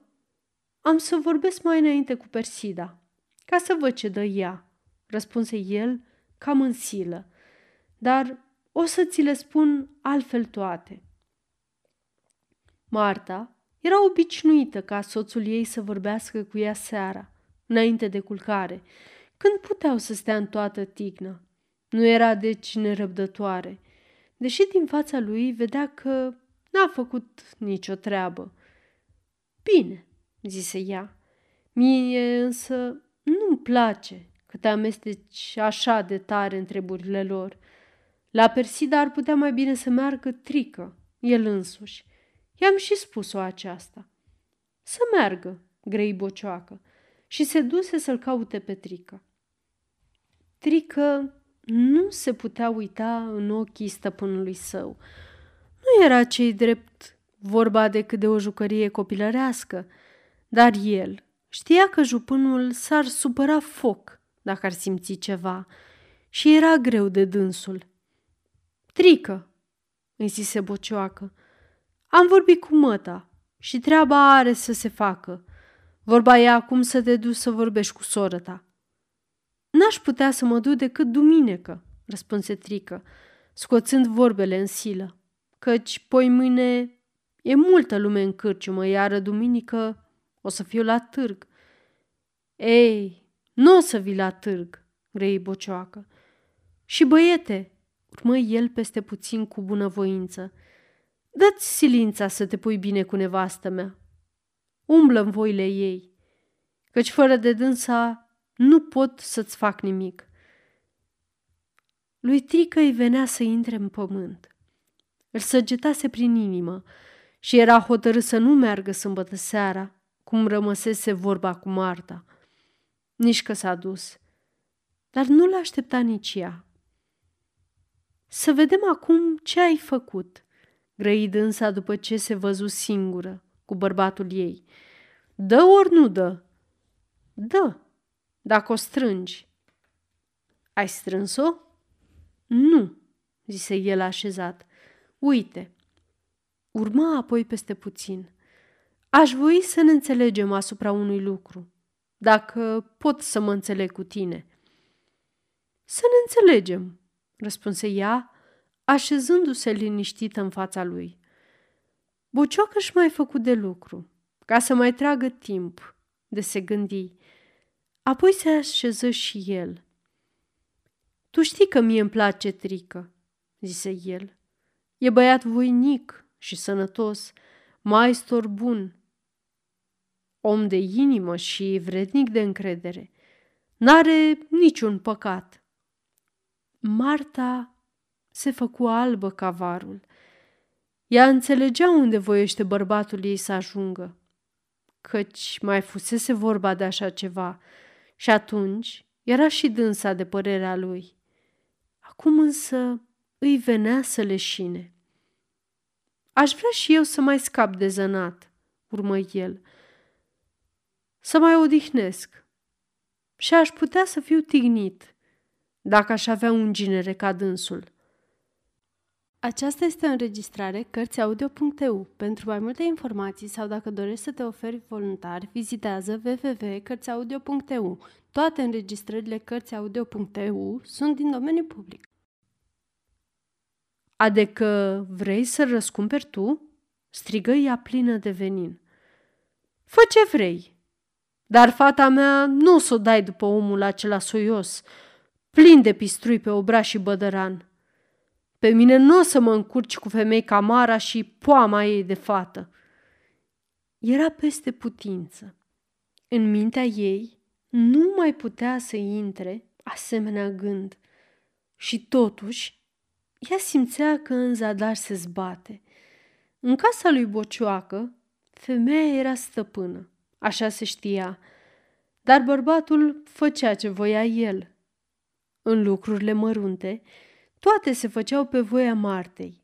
Am să vorbesc mai înainte cu Persida, ca să văd ce dă ea," răspunse el cam în silă. Dar o să ți le spun altfel toate. Marta era obișnuită ca soțul ei să vorbească cu ea seara, înainte de culcare, când puteau să stea în toată tignă. Nu era deci nerăbdătoare, deși din fața lui vedea că n-a făcut nicio treabă. Bine, zise ea, mie însă nu-mi place că te amesteci așa de tare în treburile lor. La Persida ar putea mai bine să meargă trică, el însuși. I-am și spus-o aceasta. Să meargă, grei bocioacă, și se duse să-l caute pe Trică. Trică nu se putea uita în ochii stăpânului său. Nu era cei drept vorba decât de o jucărie copilărească, dar el știa că jupânul s-ar supăra foc dacă ar simți ceva și era greu de dânsul. Trică, îi zise bocioacă, am vorbit cu măta și treaba are să se facă. Vorba e acum să te duci să vorbești cu soră ta. N-aș putea să mă duc decât duminică, răspunse Trică, scoțând vorbele în silă, căci poi mâine e multă lume în cârciumă, iar duminică o să fiu la târg. Ei, nu o să vii la târg, grei bocioacă. Și băiete, urmă el peste puțin cu bunăvoință, dă-ți silința să te pui bine cu nevastă mea. Umblă în voile ei, căci fără de dânsa nu pot să-ți fac nimic. Lui Trică îi venea să intre în pământ. Îl săgetase prin inimă și era hotărât să nu meargă sâmbătă seara, cum rămăsese vorba cu Marta. Nici că s-a dus. Dar nu l-aștepta nici ea. Să vedem acum ce ai făcut, grăi dânsa după ce se văzu singură cu bărbatul ei. Dă ori nu dă? Dă, dacă o strângi. Ai strâns-o? Nu, zise el așezat. Uite. Urma apoi peste puțin. Aș voi să ne înțelegem asupra unui lucru, dacă pot să mă înțeleg cu tine. Să ne înțelegem, răspunse ea, așezându-se liniștită în fața lui. Bucioacă și mai făcut de lucru, ca să mai tragă timp de se gândi. Apoi se așeză și el. Tu știi că mie îmi place trică, zise el. E băiat voinic și sănătos, maestor bun, om de inimă și vrednic de încredere. N-are niciun păcat. Marta se făcu albă ca varul. Ea înțelegea unde voiește bărbatul ei să ajungă, căci mai fusese vorba de așa ceva și atunci era și dânsa de părerea lui. Acum însă îi venea să leșine. Aș vrea și eu să mai scap de zănat, urmă el, să mai odihnesc și aș putea să fiu tignit dacă aș avea un ginere ca dânsul. Aceasta este o înregistrare Cărțiaudio.eu. Pentru mai multe informații sau dacă dorești să te oferi voluntar, vizitează www.cărțiaudio.eu. Toate înregistrările Cărțiaudio.eu sunt din domeniu public. Adică vrei să răscumperi tu? strigă ea plină de venin. Fă ce vrei, dar fata mea nu o să o dai după omul acela soios, plin de pistrui pe obraz și bădăran. Pe mine nu o să mă încurci cu femei ca Mara și poama ei de fată. Era peste putință. În mintea ei nu mai putea să intre asemenea gând. Și totuși, ea simțea că în zadar se zbate. În casa lui Bocioacă, femeia era stăpână, așa se știa, dar bărbatul făcea ce voia el. În lucrurile mărunte, toate se făceau pe voia Martei.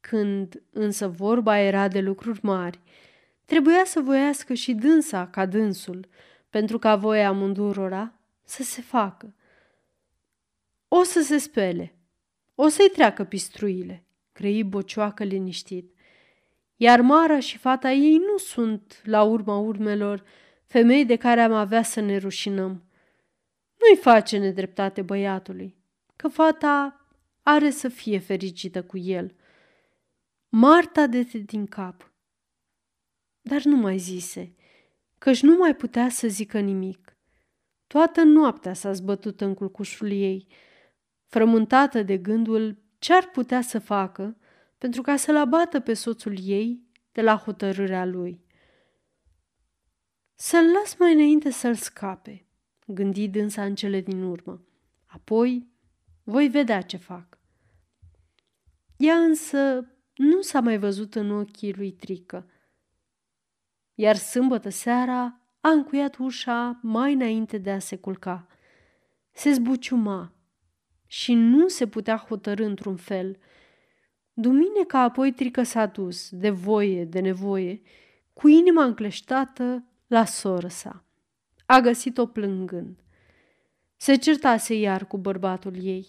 Când însă vorba era de lucruri mari, trebuia să voiască și dânsa ca dânsul, pentru ca voia amândurora să se facă. O să se spele, o să-i treacă pistruile, crei bocioacă liniștit. Iar Mara și fata ei nu sunt, la urma urmelor, femei de care am avea să ne rușinăm. Nu-i face nedreptate băiatului, că fata are să fie fericită cu el. Marta dete din cap. Dar nu mai zise, căci nu mai putea să zică nimic. Toată noaptea s-a zbătut în culcușul ei, frământată de gândul ce ar putea să facă pentru ca să-l abată pe soțul ei de la hotărârea lui. Să-l las mai înainte să-l scape, gândi dânsa în cele din urmă. Apoi voi vedea ce fac. Ea însă nu s-a mai văzut în ochii lui Trică. Iar sâmbătă seara a încuiat ușa mai înainte de a se culca. Se zbuciuma și nu se putea hotărâ într-un fel. Duminica apoi Trică s-a dus, de voie, de nevoie, cu inima încleștată la soră sa. A găsit-o plângând. Se certase iar cu bărbatul ei.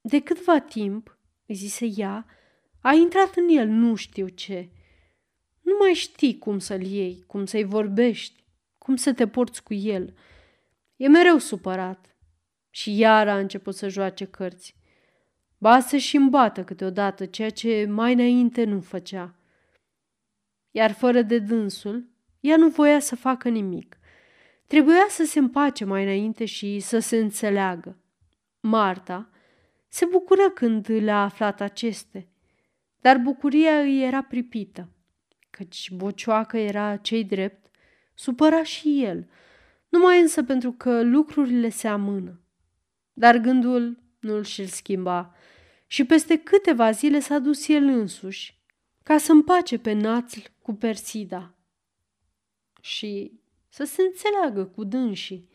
De câtva timp, zise ea, a intrat în el nu știu ce. Nu mai știi cum să-l iei, cum să-i vorbești, cum să te porți cu el. E mereu supărat. Și iar a început să joace cărți. ba să și îmbată câteodată, ceea ce mai înainte nu făcea. Iar fără de dânsul, ea nu voia să facă nimic. Trebuia să se împace mai înainte și să se înțeleagă. Marta se bucură când le-a aflat aceste, dar bucuria îi era pripită, căci bocioacă era cei drept, supăra și el, numai însă pentru că lucrurile se amână. Dar gândul nu-l și-l schimba și peste câteva zile s-a dus el însuși ca să împace pe națl cu Persida și să se înțeleagă cu dânsii.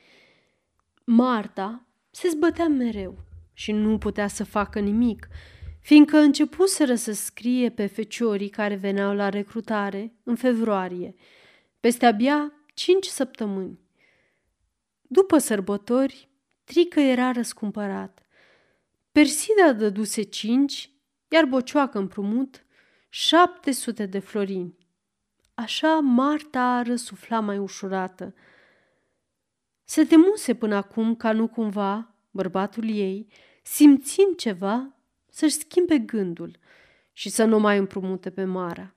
Marta se zbătea mereu și nu putea să facă nimic, fiindcă începuseră să scrie pe feciorii care veneau la recrutare în februarie, peste abia cinci săptămâni. După sărbători, Trică era răscumpărat. Persida dăduse cinci, iar Bocioacă împrumut șapte sute de florini. Așa Marta răsufla mai ușurată. Se temuse până acum ca nu cumva bărbatul ei, simțind ceva, să-și schimbe gândul și să nu mai împrumute pe Mara.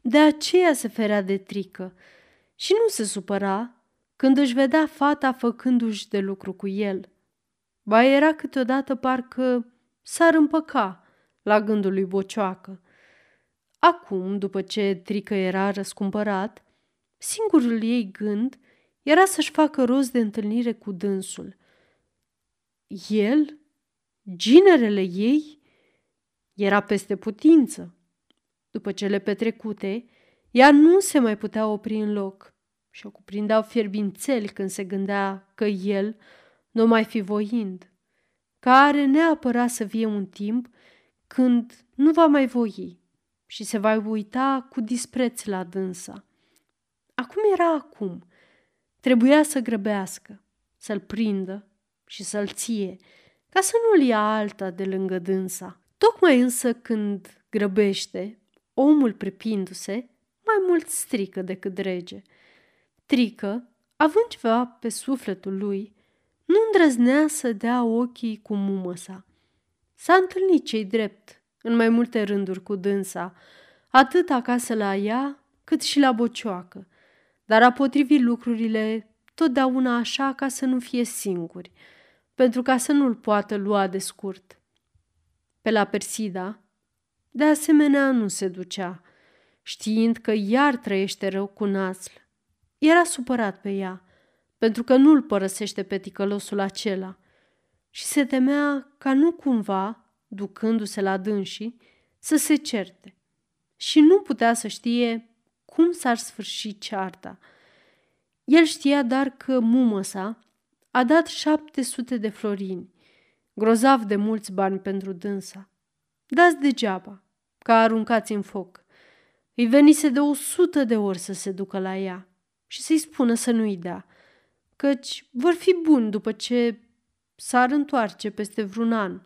De aceea se ferea de trică și nu se supăra când își vedea fata făcându-și de lucru cu el. Ba era câteodată parcă s-ar împăca la gândul lui Bocioacă. Acum, după ce Trică era răscumpărat, singurul ei gând era să-și facă rost de întâlnire cu dânsul. El, ginerele ei, era peste putință. După cele petrecute, ea nu se mai putea opri în loc și o cuprindeau fierbințeli când se gândea că el nu mai fi voind, că are neapărat să vie un timp când nu va mai voi și se va uita cu dispreț la dânsa. Acum era acum. Trebuia să grăbească, să-l prindă și să-l ție, ca să nu-l ia alta de lângă dânsa. Tocmai însă când grăbește, omul prepindu-se, mai mult strică decât rege. Trică, având ceva pe sufletul lui, nu îndrăznea să dea ochii cu mumă sa. S-a întâlnit cei drept în mai multe rânduri cu dânsa, atât acasă la ea, cât și la bocioacă, dar a potrivit lucrurile totdeauna așa ca să nu fie singuri, pentru ca să nu-l poată lua de scurt. Pe la Persida, de asemenea, nu se ducea, știind că iar trăiește rău cu Nasl. Era supărat pe ea, pentru că nu-l părăsește pe ticălosul acela și se temea ca nu cumva, ducându-se la dânsii, să se certe. Și nu putea să știe cum s-ar sfârși cearta. El știa dar că mumă sa a dat șapte sute de florini, grozav de mulți bani pentru dânsa. Dați degeaba, ca aruncați în foc. Îi venise de o sută de ori să se ducă la ea și să-i spună să nu-i dea, căci vor fi buni după ce s-ar întoarce peste vreun an,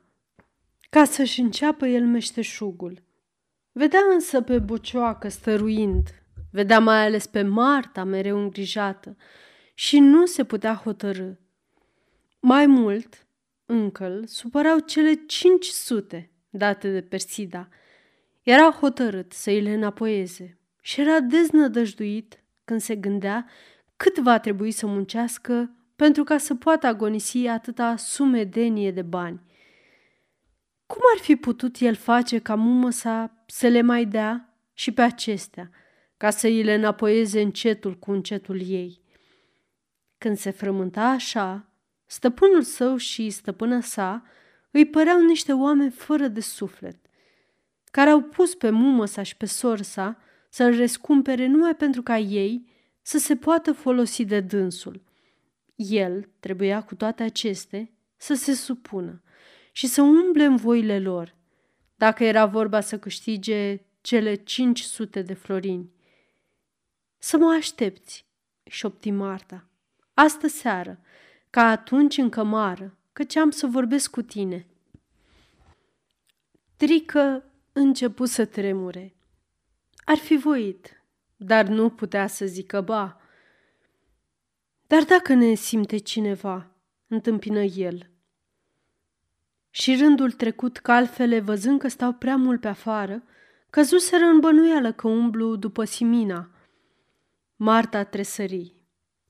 ca să-și înceapă el meșteșugul. Vedea însă pe bucioacă stăruind, vedea mai ales pe Marta mereu îngrijată și nu se putea hotărâ. Mai mult, încă îl supărau cele 500 date de Persida. Era hotărât să îi le înapoieze și era deznădăjduit când se gândea cât va trebui să muncească pentru ca să poată agonisi atâta sumedenie de bani. Cum ar fi putut el face ca mumă sa să le mai dea și pe acestea, ca să îi le înapoieze încetul cu încetul ei? Când se frământa așa, Stăpânul său și stăpâna sa îi păreau niște oameni fără de suflet, care au pus pe mumă sa și pe sorsa să-l rescumpere numai pentru ca ei să se poată folosi de dânsul. El trebuia cu toate acestea să se supună și să umble în voile lor, dacă era vorba să câștige cele 500 de florini. Să mă aștepți, șopti Marta, astă seară, ca atunci în cămară, căci am să vorbesc cu tine. Trică începu să tremure. Ar fi voit, dar nu putea să zică ba. Dar dacă ne simte cineva, întâmpină el. și rândul trecut calfele, văzând că stau prea mult pe afară, căzuseră în bănuială că umblu după Simina. Marta tresări.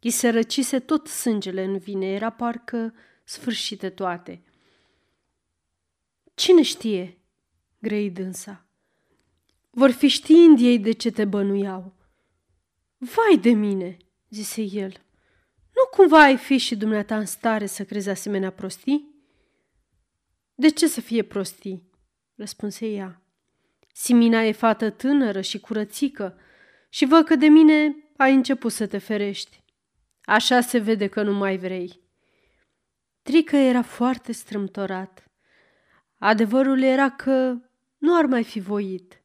I se răcise tot sângele în vine, era parcă sfârșite toate. Cine știe? grei dânsa. Vor fi știind ei de ce te bănuiau. Vai de mine, zise el. Nu cumva ai fi și dumneata în stare să crezi asemenea prostii? De ce să fie prostii? răspunse ea. Simina e fată tânără și curățică și văd că de mine ai început să te ferești. Așa se vede că nu mai vrei. Trică era foarte strâmtorat. Adevărul era că nu ar mai fi voit,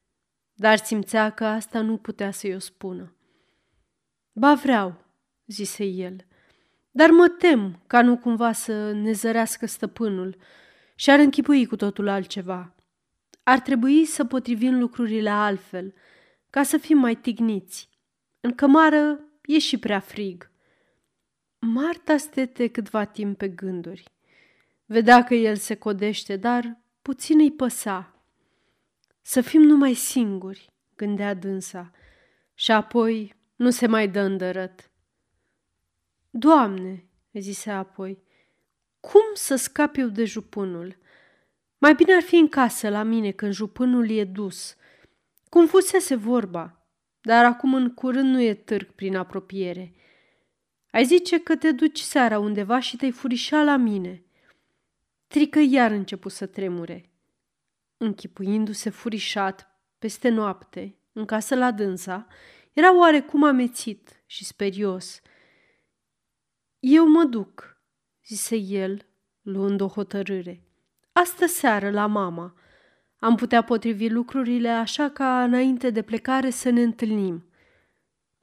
dar simțea că asta nu putea să-i o spună. Ba vreau, zise el, dar mă tem ca nu cumva să ne zărească stăpânul și ar închipui cu totul altceva. Ar trebui să potrivim lucrurile altfel, ca să fim mai tigniți. În cămară e și prea frig. Marta stete câtva timp pe gânduri. Vedea că el se codește, dar puțin îi păsa. Să fim numai singuri, gândea dânsa, și apoi nu se mai dă îndărăt. Doamne, zise apoi, cum să scap eu de jupânul? Mai bine ar fi în casă la mine când jupânul e dus. Cum fusese vorba, dar acum în curând nu e târg prin apropiere. Ai zice că te duci seara undeva și te-ai furișa la mine. Trică iar început să tremure. Închipuindu-se furișat peste noapte, în casă la dânsa, era oarecum amețit și sperios. Eu mă duc, zise el, luând o hotărâre. Astă seară la mama. Am putea potrivi lucrurile așa ca înainte de plecare să ne întâlnim.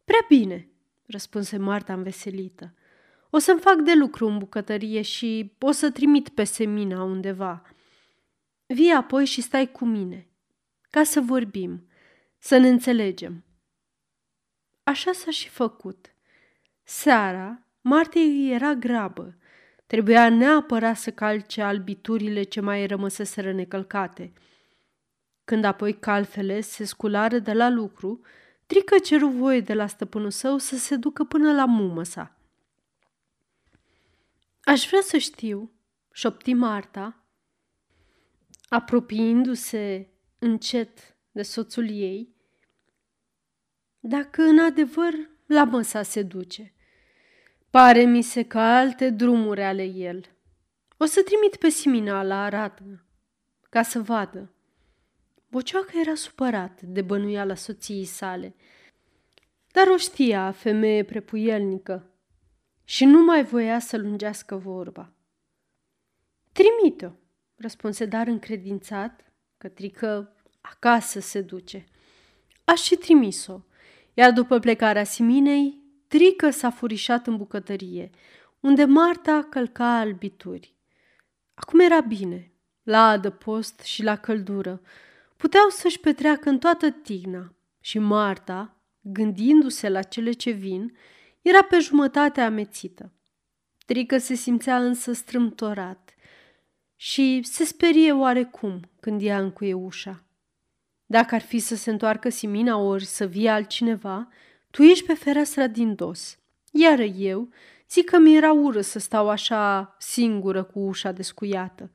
Prea bine, răspunse Marta înveselită. O să-mi fac de lucru în bucătărie și o să trimit pe semina undeva. Vii apoi și stai cu mine, ca să vorbim, să ne înțelegem. Așa s-a și făcut. Seara, Martei era grabă. Trebuia neapărat să calce albiturile ce mai rămăseseră necălcate. Când apoi calfele se sculară de la lucru, Trică ceru voie de la stăpânul său să se ducă până la mumă sa. Aș vrea să știu, șopti Marta, apropiindu-se încet de soțul ei, dacă în adevăr la măsa se duce. Pare mi se că alte drumuri ale el. O să trimit pe Simina la Aradă, ca să vadă. Bocioacă era supărat de bănuiala soției sale, dar o știa femeie prepuielnică și nu mai voia să lungească vorba. Trimite-o, răspunse dar încredințat, cătrică acasă se duce. Aș și trimis-o, iar după plecarea Siminei, Trică s-a furișat în bucătărie, unde Marta călca albituri. Acum era bine, la adăpost și la căldură, puteau să-și petreacă în toată tigna și Marta, gândindu-se la cele ce vin, era pe jumătate amețită. Trică se simțea însă strâmtorat și se sperie oarecum când ea încuie ușa. Dacă ar fi să se întoarcă Simina ori să vie altcineva, tu ești pe fereastra din dos, iar eu zic că mi-era ură să stau așa singură cu ușa descuiată.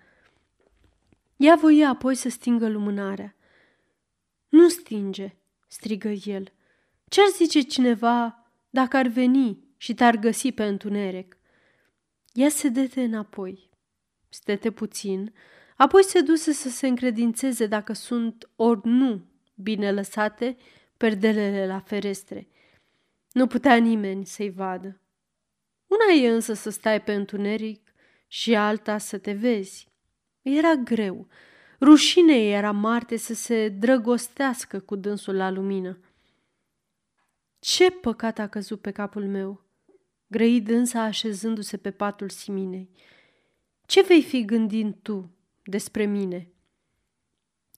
Ea voia apoi să stingă lumânarea. Nu stinge, strigă el. Ce-ar zice cineva dacă ar veni și te-ar găsi pe întuneric? Ea se dete înapoi. Stete puțin, apoi se duse să se încredințeze dacă sunt ori nu bine lăsate perdelele la ferestre. Nu putea nimeni să-i vadă. Una e însă să stai pe întuneric și alta să te vezi. Era greu, Rușine era Marte să se drăgostească cu dânsul la lumină. Ce păcat a căzut pe capul meu, grăi dânsa așezându-se pe patul Siminei. Ce vei fi gândind tu despre mine?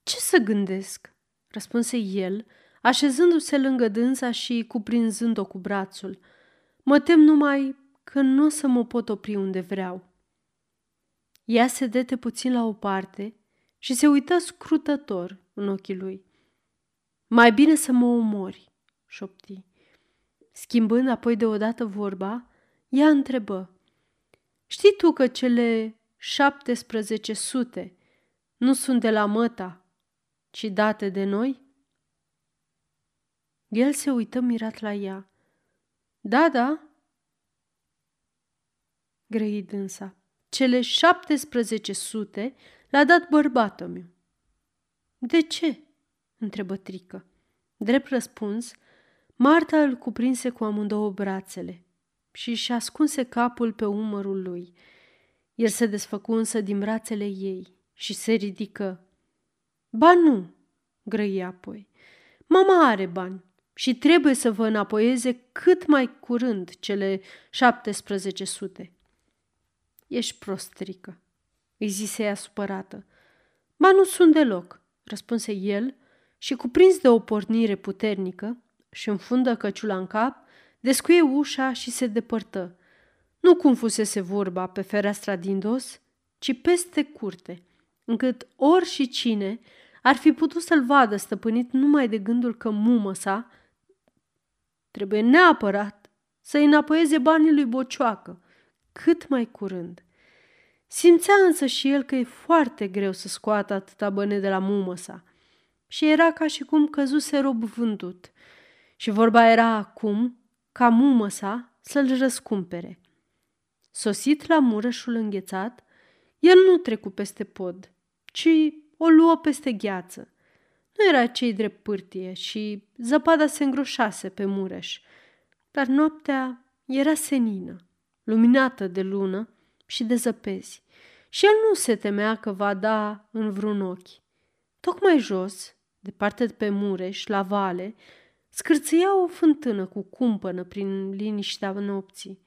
Ce să gândesc? răspunse el, așezându-se lângă dânsa și cuprinzând-o cu brațul. Mă tem numai că nu o să mă pot opri unde vreau. Ea se dete puțin la o parte și se uită scrutător în ochii lui. Mai bine să mă omori, șopti. Schimbând apoi deodată vorba, ea întrebă. Știi tu că cele 1700 nu sunt de la măta, ci date de noi? El se uită mirat la ea. Da, da, grăi dânsa. Cele 1700 l-a dat bărbatul meu. De ce? întrebă Trică. Drept răspuns, Marta îl cuprinse cu amândouă brațele și și ascunse capul pe umărul lui. El se desfăcu însă din brațele ei și se ridică. Ba nu, grăi apoi. Mama are bani și trebuie să vă înapoieze cât mai curând cele 1700. Ești prostrică, îi zise ea supărată. Ba nu sunt deloc, răspunse el și cuprins de o pornire puternică și înfundă căciula în cap, descuie ușa și se depărtă. Nu cum fusese vorba pe fereastra din dos, ci peste curte, încât ori și cine ar fi putut să-l vadă stăpânit numai de gândul că mumă sa trebuie neapărat să-i înapoieze banii lui Bocioacă, cât mai curând. Simțea însă și el că e foarte greu să scoată atâta băne de la mumă sa și era ca și cum căzuse rob vândut și vorba era acum ca mumă sa să-l răscumpere. Sosit la murășul înghețat, el nu trecu peste pod, ci o luă peste gheață. Nu era cei drept pârtie și zăpada se îngroșase pe mureș, dar noaptea era senină, luminată de lună și de zăpezi și el nu se temea că va da în vreun ochi. Tocmai jos, departe de pe mureș, la vale, scârțâia o fântână cu cumpănă prin liniștea nopții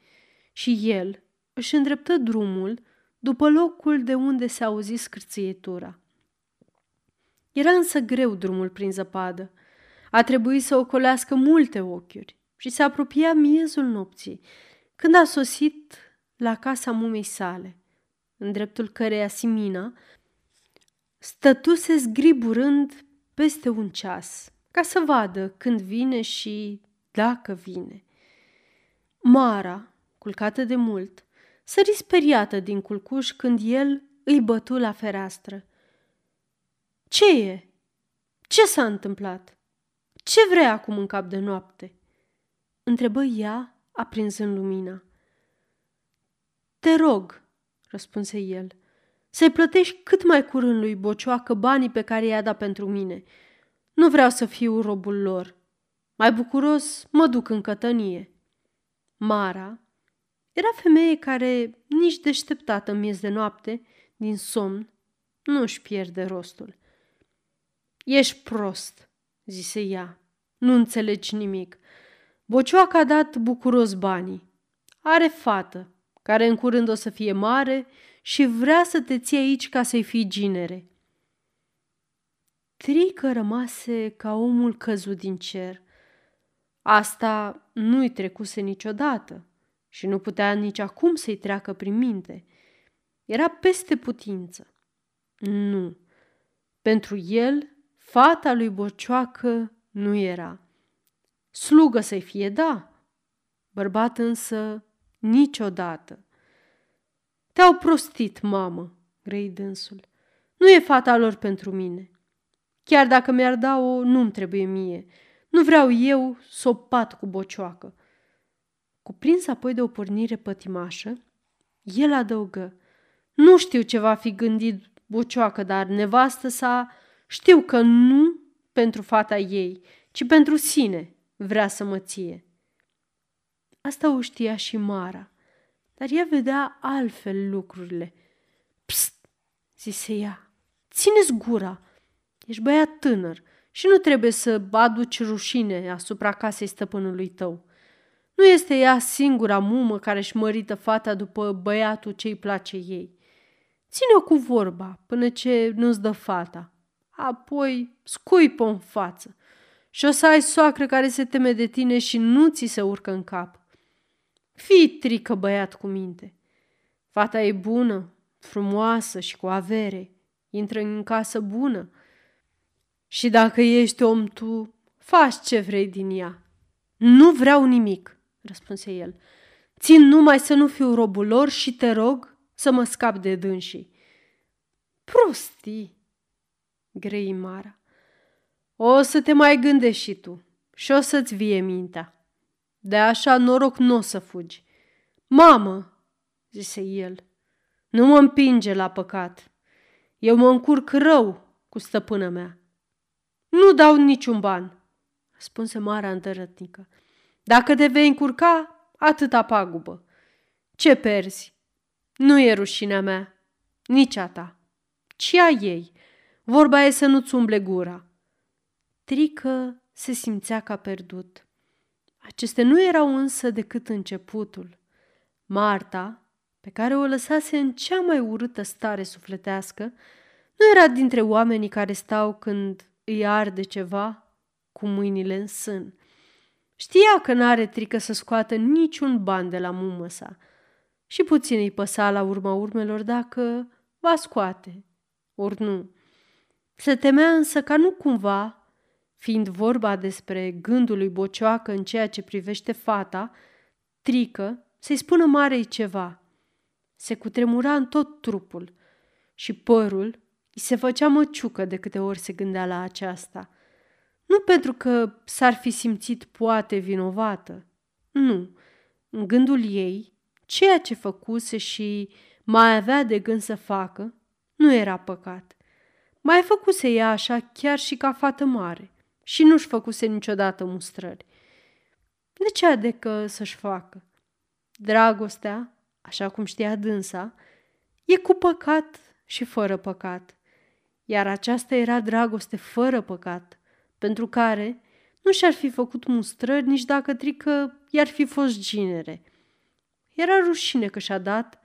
și el își îndreptă drumul după locul de unde se auzi scârțâietura. Era însă greu drumul prin zăpadă. A trebuit să ocolească multe ochiuri și se apropia miezul nopții, când a sosit la casa mumei sale, în dreptul căreia Simina stătuse zgriburând peste un ceas, ca să vadă când vine și dacă vine. Mara, culcată de mult, sări speriată din culcuș când el îi bătu la fereastră. Ce e? Ce s-a întâmplat? Ce vrei acum în cap de noapte?" întrebă ea, aprinzând lumina. Te rog, răspunse el, să-i plătești cât mai curând lui Bocioacă banii pe care i-a dat pentru mine. Nu vreau să fiu robul lor. Mai bucuros mă duc în cătănie. Mara era femeie care, nici deșteptată în miez de noapte, din somn, nu își pierde rostul. Ești prost, zise ea. Nu înțelegi nimic. Bocioaca a dat bucuros banii. Are fată, care în curând o să fie mare și vrea să te ții aici ca să-i fii ginere. Trică rămase ca omul căzut din cer. Asta nu-i trecuse niciodată și nu putea nici acum să-i treacă prin minte. Era peste putință. Nu. Pentru el, fata lui Bocioacă nu era. Slugă să-i fie, da. Bărbat însă niciodată. Te-au prostit, mamă, grei dânsul. Nu e fata lor pentru mine. Chiar dacă mi-ar da-o, nu-mi trebuie mie. Nu vreau eu să o pat cu bocioacă. Cuprins apoi de o pornire pătimașă, el adăugă. Nu știu ce va fi gândit bocioacă, dar nevastă sa știu că nu pentru fata ei, ci pentru sine vrea să mă ție. Asta o știa și Mara, dar ea vedea altfel lucrurile. Psst, zise ea, ține-ți gura, ești băiat tânăr și nu trebuie să aduci rușine asupra casei stăpânului tău. Nu este ea singura mumă care își mărită fata după băiatul ce-i place ei. Ține-o cu vorba până ce nu-ți dă fata. Apoi scuipă în față și o să ai soacră care se teme de tine și nu ți se urcă în cap. Fii trică băiat cu minte. Fata e bună, frumoasă și cu avere, intră în casă bună. Și dacă ești om tu, faci ce vrei din ea. Nu vreau nimic, răspunse el. Țin numai să nu fiu robul lor și te rog să mă scap de dânsii. Prostii, grei Mara. O să te mai gândești și tu și o să-ți vie mintea. De așa noroc nu o să fugi. Mamă, zise el, nu mă împinge la păcat. Eu mă încurc rău cu stăpână mea. Nu dau niciun ban, răspunse Mara întărătnică. Dacă te vei încurca, atâta pagubă. Ce perzi? Nu e rușinea mea, nici a ta, ci a ei. Vorba e să nu-ți umble gura. Trică se simțea ca pierdut. Acestea nu erau însă decât începutul. Marta, pe care o lăsase în cea mai urâtă stare sufletească, nu era dintre oamenii care stau când îi arde ceva cu mâinile în sân. Știa că n-are trică să scoată niciun ban de la mumă sa și puțin îi păsa la urma urmelor dacă va scoate, ori nu. Se temea însă ca nu cumva, fiind vorba despre gândul lui Bocioacă în ceea ce privește fata, trică să-i spună Marei ceva. Se cutremura în tot trupul și părul îi se făcea măciucă de câte ori se gândea la aceasta – nu pentru că s-ar fi simțit poate vinovată. Nu. În gândul ei, ceea ce făcuse și mai avea de gând să facă, nu era păcat. Mai făcuse ea așa chiar și ca fată mare și nu-și făcuse niciodată mustrări. De ce adecă să-și facă? Dragostea, așa cum știa dânsa, e cu păcat și fără păcat. Iar aceasta era dragoste fără păcat, pentru care nu și-ar fi făcut mustrări nici dacă trică i-ar fi fost ginere. Era rușine că și-a dat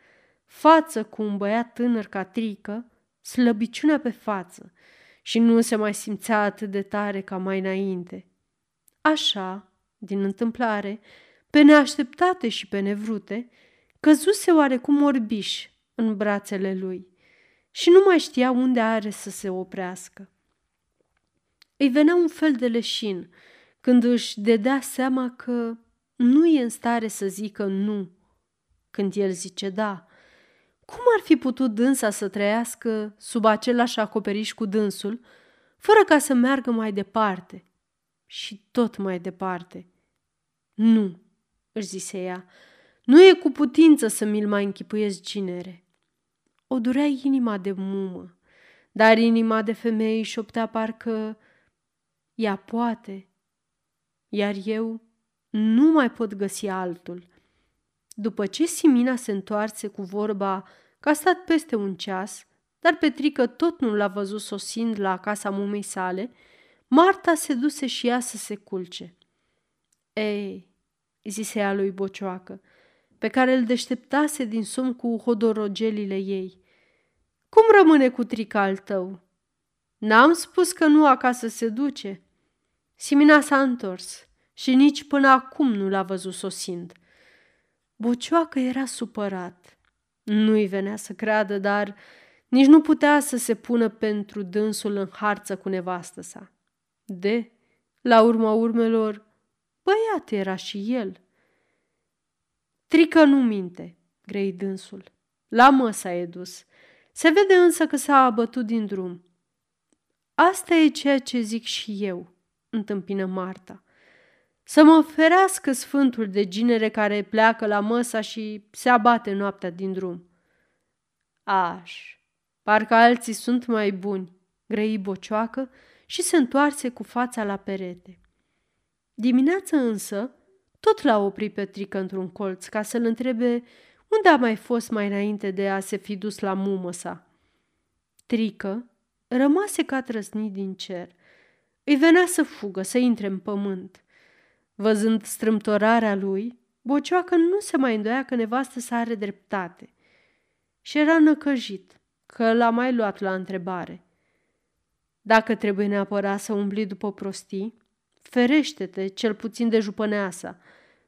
față cu un băiat tânăr ca trică, slăbiciunea pe față și nu se mai simțea atât de tare ca mai înainte. Așa, din întâmplare, pe neașteptate și pe nevrute, căzuse oarecum orbiș în brațele lui și nu mai știa unde are să se oprească. Îi venea un fel de leșin când își dedea seama că nu e în stare să zică nu când el zice da. Cum ar fi putut dânsa să trăiască sub același acoperiș cu dânsul, fără ca să meargă mai departe și tot mai departe? Nu, își zise ea, nu e cu putință să mi-l mai închipuiesc ginere. O durea inima de mumă, dar inima de femeie șoptea parcă ea poate, iar eu nu mai pot găsi altul. După ce Simina se întoarse cu vorba că a stat peste un ceas, dar Petrică tot nu l-a văzut sosind la casa mumei sale, Marta se duse și ea să se culce. Ei, zise ea lui Bocioacă, pe care îl deșteptase din somn cu hodorogelile ei. Cum rămâne cu trica al tău? N-am spus că nu acasă se duce?" Simina s-a întors și nici până acum nu l-a văzut sosind. Bocioacă era supărat. Nu-i venea să creadă, dar nici nu putea să se pună pentru dânsul în harță cu nevastă sa. De, la urma urmelor, băiat era și el. Trică nu minte, grei dânsul. La măsa e dus. Se vede însă că s-a abătut din drum. Asta e ceea ce zic și eu, întâmpină Marta. Să mă ferească sfântul de ginere care pleacă la măsa și se abate noaptea din drum. Aș, parcă alții sunt mai buni, grăi bocioacă și se întoarse cu fața la perete. Dimineața însă, tot l-a oprit Petrică într-un colț ca să-l întrebe unde a mai fost mai înainte de a se fi dus la mumă sa. Trică rămase ca trăsnit din cer – îi venea să fugă, să intre în pământ. Văzând strâmtorarea lui, Bocioacă nu se mai îndoia că nevastă să are dreptate și era năcăjit că l-a mai luat la întrebare. Dacă trebuie neapărat să umbli după prostii, ferește-te cel puțin de jupăneasa,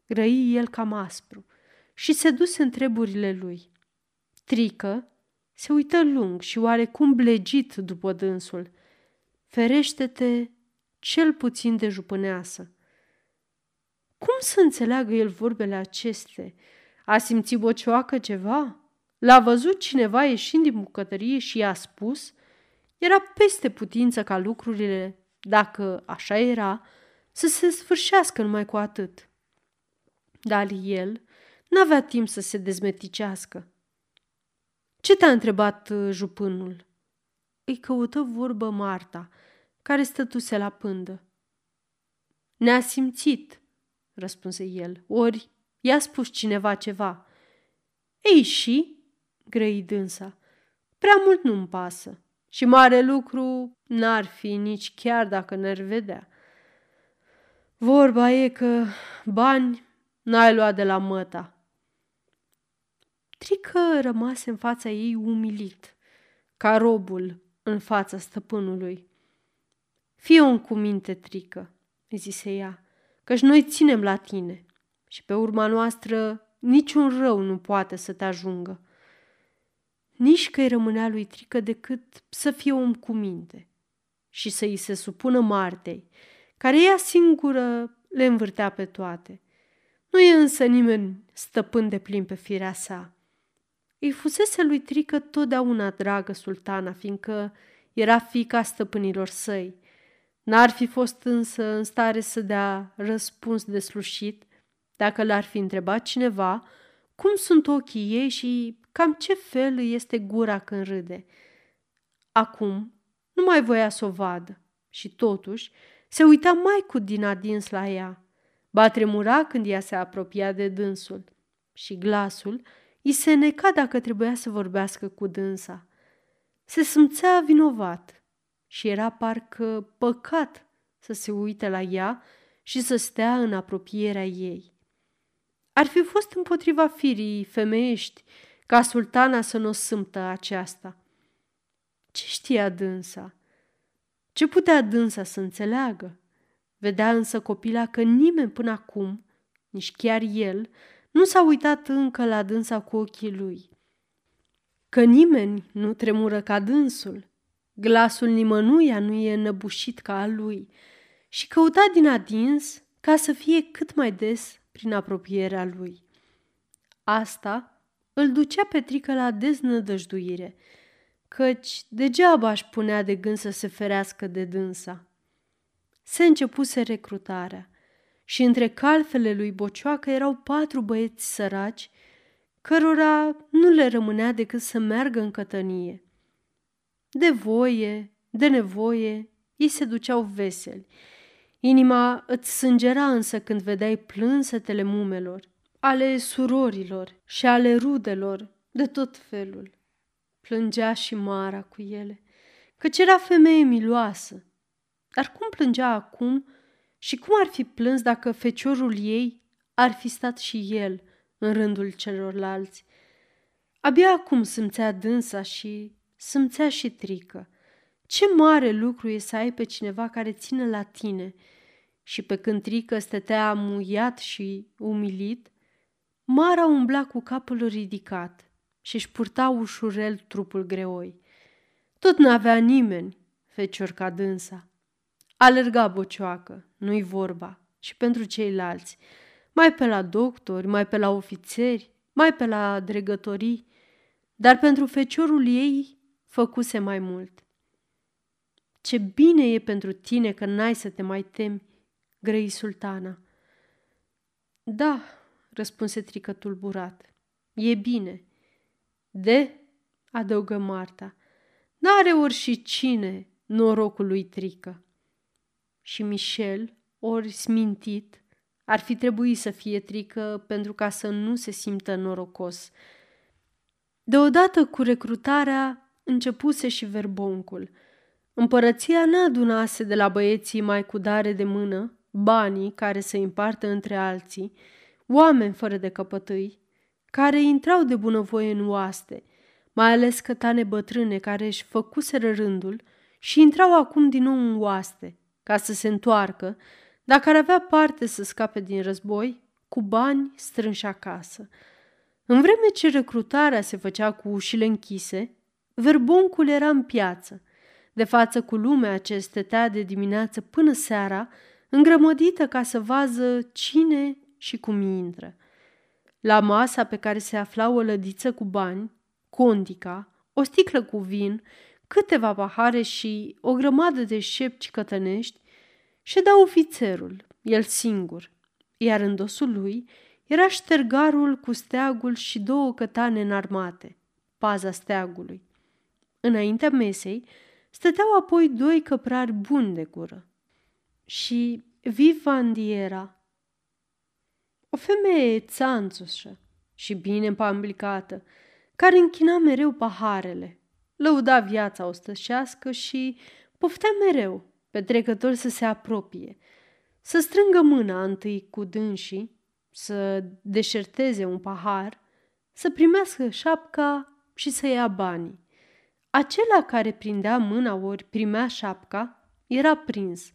grăi el cam aspru și se duse în treburile lui. Trică se uită lung și oarecum blegit după dânsul. Ferește-te cel puțin de jupâneasă. Cum să înțeleagă el vorbele acestea? A simțit bocioacă ceva? L-a văzut cineva ieșind din bucătărie și i-a spus? Era peste putință ca lucrurile, dacă așa era, să se sfârșească numai cu atât. Dar el n-avea timp să se dezmeticească. Ce te-a întrebat uh, jupânul? Îi căută vorbă Marta, care stătuse la pândă. Ne-a simțit, răspunse el, ori i-a spus cineva ceva. Ei și? grăi dânsa. Prea mult nu-mi pasă și mare lucru n-ar fi nici chiar dacă ne-ar vedea. Vorba e că bani n-ai luat de la măta. Trică rămase în fața ei umilit, ca robul în fața stăpânului. Fie un cu minte, Trică, îi zise ea, căci noi ținem la tine și pe urma noastră niciun rău nu poate să te ajungă. Nici că îi rămânea lui Trică decât să fie om cu minte și să îi se supună Martei, care ea singură le învârtea pe toate. Nu e însă nimeni stăpân de plin pe firea sa. Îi fusese lui Trică totdeauna dragă sultana, fiindcă era fica stăpânilor săi. N-ar fi fost însă în stare să dea răspuns de slușit dacă l-ar fi întrebat cineva cum sunt ochii ei și cam ce fel îi este gura când râde. Acum nu mai voia să o vadă și totuși se uita mai cu din adins la ea. Ba tremura când ea se apropia de dânsul și glasul îi se neca dacă trebuia să vorbească cu dânsa. Se simțea vinovat și era parcă păcat să se uite la ea și să stea în apropierea ei. Ar fi fost împotriva firii femeiești ca sultana să nu o sâmtă aceasta. Ce știa dânsa? Ce putea dânsa să înțeleagă? Vedea însă copila că nimeni până acum, nici chiar el, nu s-a uitat încă la dânsa cu ochii lui. Că nimeni nu tremură ca dânsul, glasul nimănuia nu e năbușit ca al lui și căuta din adins ca să fie cât mai des prin apropierea lui. Asta îl ducea pe trică la deznădăjduire, căci degeaba aș punea de gând să se ferească de dânsa. Se începuse recrutarea și între calfele lui Bocioacă erau patru băieți săraci, cărora nu le rămânea decât să meargă în cătănie. De voie, de nevoie, ei se duceau veseli. Inima îți sângera însă când vedeai plânsetele mumelor, ale surorilor și ale rudelor de tot felul. Plângea și Mara cu ele, căci era femeie miloasă. Dar cum plângea acum și cum ar fi plâns dacă feciorul ei ar fi stat și el în rândul celorlalți? Abia acum simțea dânsa și simțea și trică. Ce mare lucru e să ai pe cineva care ține la tine și pe când trică stătea amuiat și umilit, Mara umbla cu capul ridicat și își purta ușurel trupul greoi. Tot n-avea nimeni, fecior ca dânsa. Alerga bocioacă, nu-i vorba, și pentru ceilalți, mai pe la doctori, mai pe la ofițeri, mai pe la dregătorii, dar pentru feciorul ei făcuse mai mult. Ce bine e pentru tine că n-ai să te mai temi, grăi sultana. Da, răspunse trică tulburat. E bine. De, adăugă Marta, n-are ori și cine norocul lui trică. Și Michel, ori smintit, ar fi trebuit să fie trică pentru ca să nu se simtă norocos. Deodată cu recrutarea începuse și verboncul. Împărăția n-adunase de la băieții mai cu dare de mână banii care să împartă între alții, oameni fără de căpătâi, care intrau de bunăvoie în oaste, mai ales cătane bătrâne care își făcuseră rândul și intrau acum din nou în oaste, ca să se întoarcă, dacă ar avea parte să scape din război, cu bani strânși acasă. În vreme ce recrutarea se făcea cu ușile închise, verboncul era în piață, de față cu lumea ce stătea de dimineață până seara, îngrămădită ca să vază cine și cum intră. La masa pe care se afla o lădiță cu bani, condica, o sticlă cu vin, câteva pahare și o grămadă de șepci cătănești, ședea ofițerul, el singur, iar în dosul lui era ștergarul cu steagul și două cătane înarmate, paza steagului. Înaintea mesei stăteau apoi doi căprari buni de gură. Și Vivandiera, o femeie țanțușă și bine împamblicată, care închina mereu paharele, lăuda viața ostășească și poftea mereu pe trecători să se apropie, să strângă mâna întâi cu dânsii, să deșerteze un pahar, să primească șapca și să ia banii. Acela care prindea mâna ori primea șapca era prins.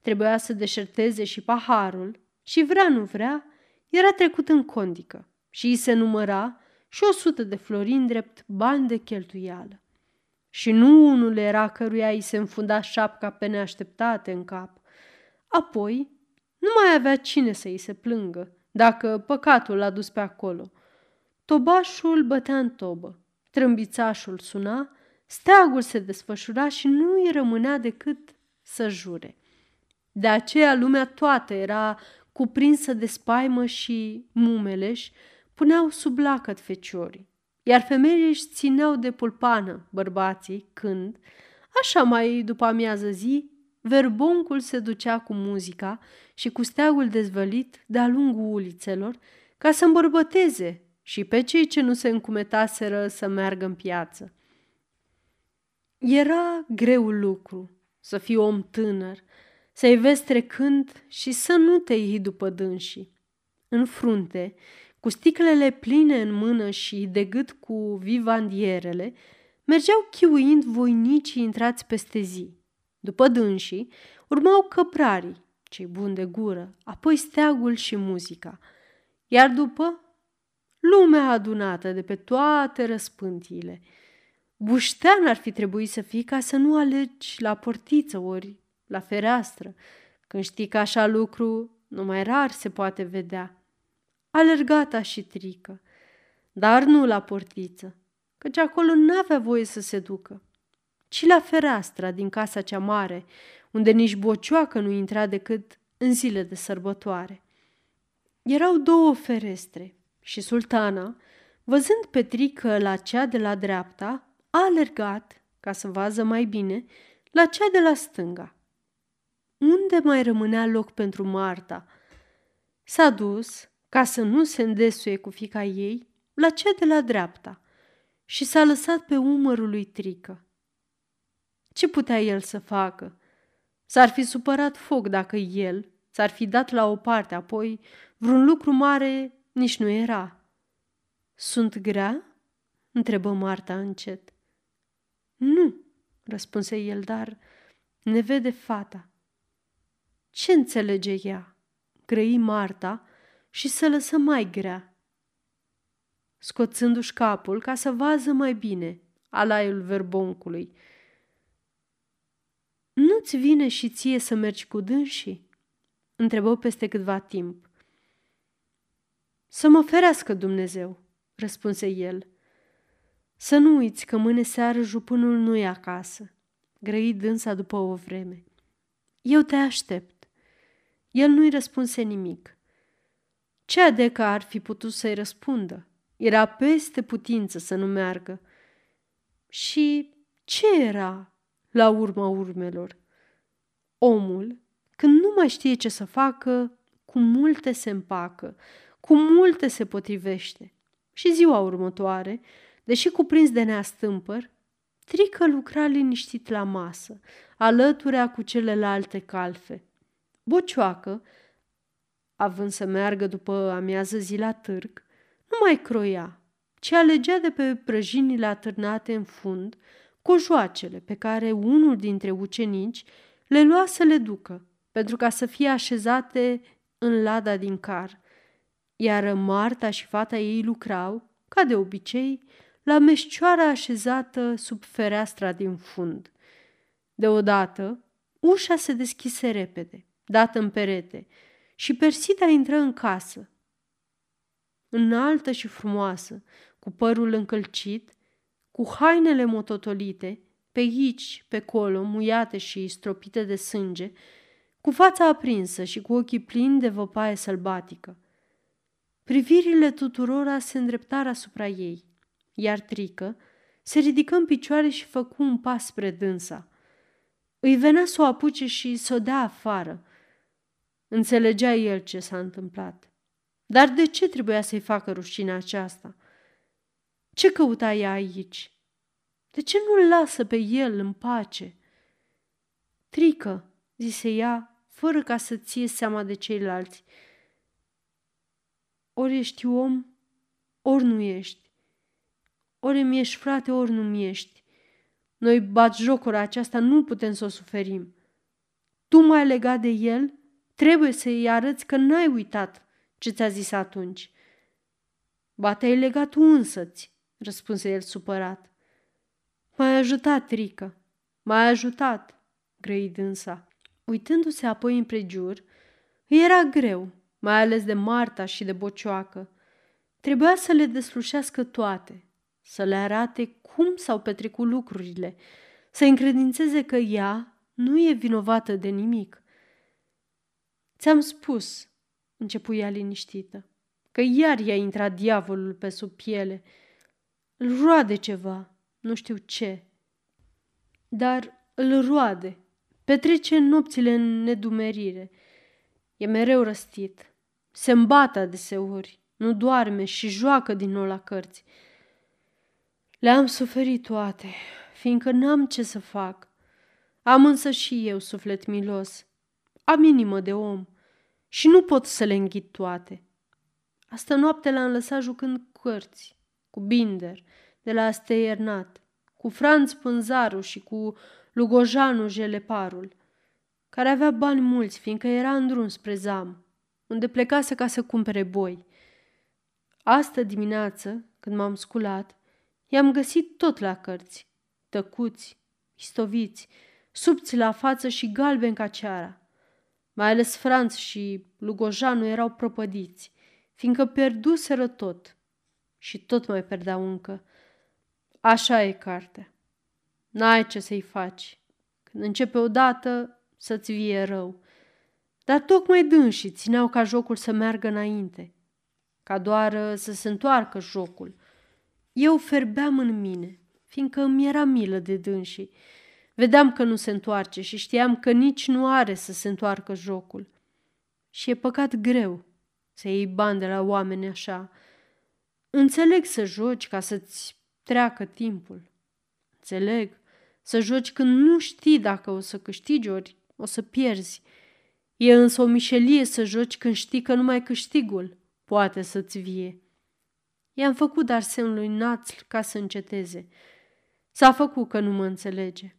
Trebuia să deșerteze și paharul și vrea nu vrea, era trecut în condică și îi se număra și o sută de florini drept bani de cheltuială. Și nu unul era căruia îi se înfunda șapca pe neașteptate în cap. Apoi, nu mai avea cine să îi se plângă, dacă păcatul l-a dus pe acolo. Tobașul bătea în tobă, trâmbițașul suna, steagul se desfășura și nu îi rămânea decât să jure. De aceea lumea toată era cuprinsă de spaimă și mumeleș puneau sub lacăt feciorii, iar femeile își țineau de pulpană bărbații când, așa mai după amiază zi, verboncul se ducea cu muzica și cu steagul dezvălit de-a lungul ulițelor ca să îmbărbăteze și pe cei ce nu se încumetaseră să meargă în piață. Era greu lucru să fii om tânăr, să-i vezi trecând și să nu te iei după dânsii. În frunte, cu sticlele pline în mână și de gât cu vivandierele, mergeau chiuind voinicii intrați peste zi. După dânsii, urmau căprarii, cei buni de gură, apoi steagul și muzica. Iar după, lumea adunată de pe toate răspântiile. Buștean ar fi trebuit să fii ca să nu alergi la portiță ori la fereastră, când știi că așa lucru numai rar se poate vedea. Alergata și trică, dar nu la portiță, căci acolo n-avea voie să se ducă, ci la fereastra din casa cea mare, unde nici bocioacă nu intra decât în zile de sărbătoare. Erau două ferestre și sultana, văzând pe trică la cea de la dreapta, a alergat, ca să vază mai bine, la cea de la stânga. Unde mai rămânea loc pentru Marta? S-a dus, ca să nu se îndesuie cu fica ei, la cea de la dreapta și s-a lăsat pe umărul lui Trică. Ce putea el să facă? S-ar fi supărat foc dacă el s-ar fi dat la o parte, apoi vreun lucru mare nici nu era. Sunt grea? întrebă Marta încet. Nu, răspunse el, dar ne vede fata. Ce înțelege ea? Grăi Marta și să lăsă mai grea. Scoțându-și capul ca să vază mai bine alaiul verboncului. Nu-ți vine și ție să mergi cu dânsii? Întrebă peste câtva timp. Să mă ferească Dumnezeu, răspunse el. Să nu uiți că mâine seară jupânul nu e acasă, grăi dânsa după o vreme. Eu te aștept. El nu-i răspunse nimic. Ce adecă ar fi putut să-i răspundă? Era peste putință să nu meargă. Și ce era la urma urmelor? Omul, când nu mai știe ce să facă, cu multe se împacă, cu multe se potrivește. Și ziua următoare, deși cuprins de neastâmpăr, Trică lucra liniștit la masă, alăturea cu celelalte calfe. Bocioacă, având să meargă după amiază zi la târg, nu mai croia, ci alegea de pe prăjinile atârnate în fund cojoacele pe care unul dintre ucenici le lua să le ducă, pentru ca să fie așezate în lada din car. Iar Marta și fata ei lucrau, ca de obicei, la meșcioara așezată sub fereastra din fund. Deodată, ușa se deschise repede, dată în perete, și Persida intră în casă. Înaltă și frumoasă, cu părul încălcit, cu hainele mototolite, pe aici, pe colo, muiate și stropite de sânge, cu fața aprinsă și cu ochii plini de văpaie sălbatică. Privirile tuturora se îndreptară asupra ei, iar Trică se ridică în picioare și făcu un pas spre dânsa. Îi venea să o apuce și să o dea afară. Înțelegea el ce s-a întâmplat. Dar de ce trebuia să-i facă rușine aceasta? Ce căuta ea aici? De ce nu-l lasă pe el în pace? Trică, zise ea, fără ca să ție seama de ceilalți. Ori ești om, ori nu ești. Ori mi ești frate, ori nu mi ești. Noi bat jocura aceasta nu putem să o suferim. Tu m-ai legat de el, trebuie să-i arăți că n-ai uitat ce ți-a zis atunci. Ba te-ai legat tu însăți, răspunse el supărat. M-ai ajutat, Trică, m-ai ajutat, grăi dânsa. Uitându-se apoi împrejur, îi era greu, mai ales de Marta și de Bocioacă. Trebuia să le deslușească toate, să le arate cum s-au petrecut lucrurile, să încredințeze că ea nu e vinovată de nimic. Ți-am spus, începu ea liniștită, că iar i-a intrat diavolul pe sub piele. Îl roade ceva, nu știu ce. Dar îl roade, petrece nopțile în nedumerire. E mereu răstit, se îmbată deseori, nu doarme și joacă din nou la cărți. Le-am suferit toate, fiindcă n-am ce să fac. Am însă și eu suflet milos. Am inimă de om și nu pot să le înghit toate. Asta noapte l-am lăsat jucând cărți, cu Binder, de la Steiernat, cu Franz Pânzaru și cu Lugojanu Jeleparul, care avea bani mulți, fiindcă era în drum spre Zam, unde plecase ca să cumpere boi. Astă dimineață, când m-am sculat, i-am găsit tot la cărți, tăcuți, istoviți, subți la față și galbeni ca ceara. Mai ales Franț și Lugojanu erau propădiți, fiindcă pierduseră tot și tot mai perdeau încă. Așa e cartea. N-ai ce să-i faci. Când începe odată, să-ți vie rău. Dar tocmai dânsii țineau ca jocul să meargă înainte, ca doar să se întoarcă jocul. Eu ferbeam în mine, fiindcă îmi era milă de dânsii. Vedeam că nu se întoarce și știam că nici nu are să se întoarcă jocul. Și e păcat greu să iei bani de la oameni așa. Înțeleg să joci ca să-ți treacă timpul. Înțeleg să joci când nu știi dacă o să câștigi ori o să pierzi. E însă o mișelie să joci când știi că numai câștigul poate să-ți vie. I-am făcut dar semn lui Națl ca să înceteze. S-a făcut că nu mă înțelege.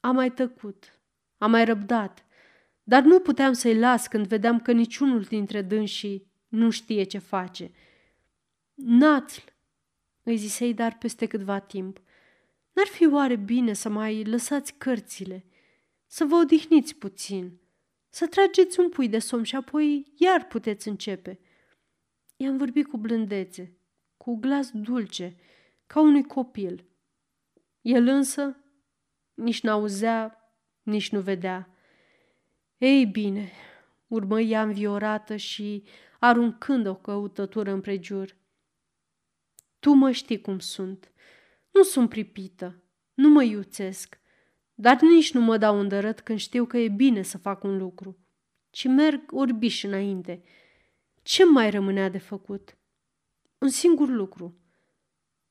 Am mai tăcut, am mai răbdat, dar nu puteam să-i las când vedeam că niciunul dintre dânsii nu știe ce face. Națl, îi zisei dar peste câtva timp, n-ar fi oare bine să mai lăsați cărțile, să vă odihniți puțin, să trageți un pui de somn și apoi iar puteți începe. I-am vorbit cu blândețe, cu glas dulce, ca unui copil. El însă nici n-auzea, nici nu vedea. Ei bine, urmă ea înviorată și aruncând o căutătură împrejur. Tu mă știi cum sunt. Nu sunt pripită, nu mă iuțesc, dar nici nu mă dau îndărăt când știu că e bine să fac un lucru, ci merg orbiș înainte. Ce mai rămânea de făcut? Un singur lucru.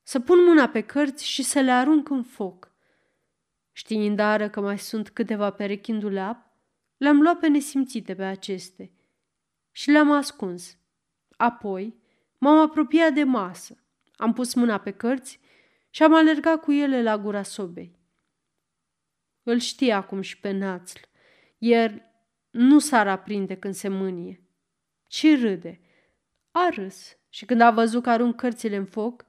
Să pun mâna pe cărți și să le arunc în foc. Știind dară că mai sunt câteva perechi în dulap, le-am luat pe nesimțite pe aceste și le-am ascuns. Apoi m-am apropiat de masă, am pus mâna pe cărți și am alergat cu ele la gura sobei. Îl știe acum și pe națl. El nu s-ar aprinde când se mânie, ci râde. A râs și când a văzut că arunc cărțile în foc,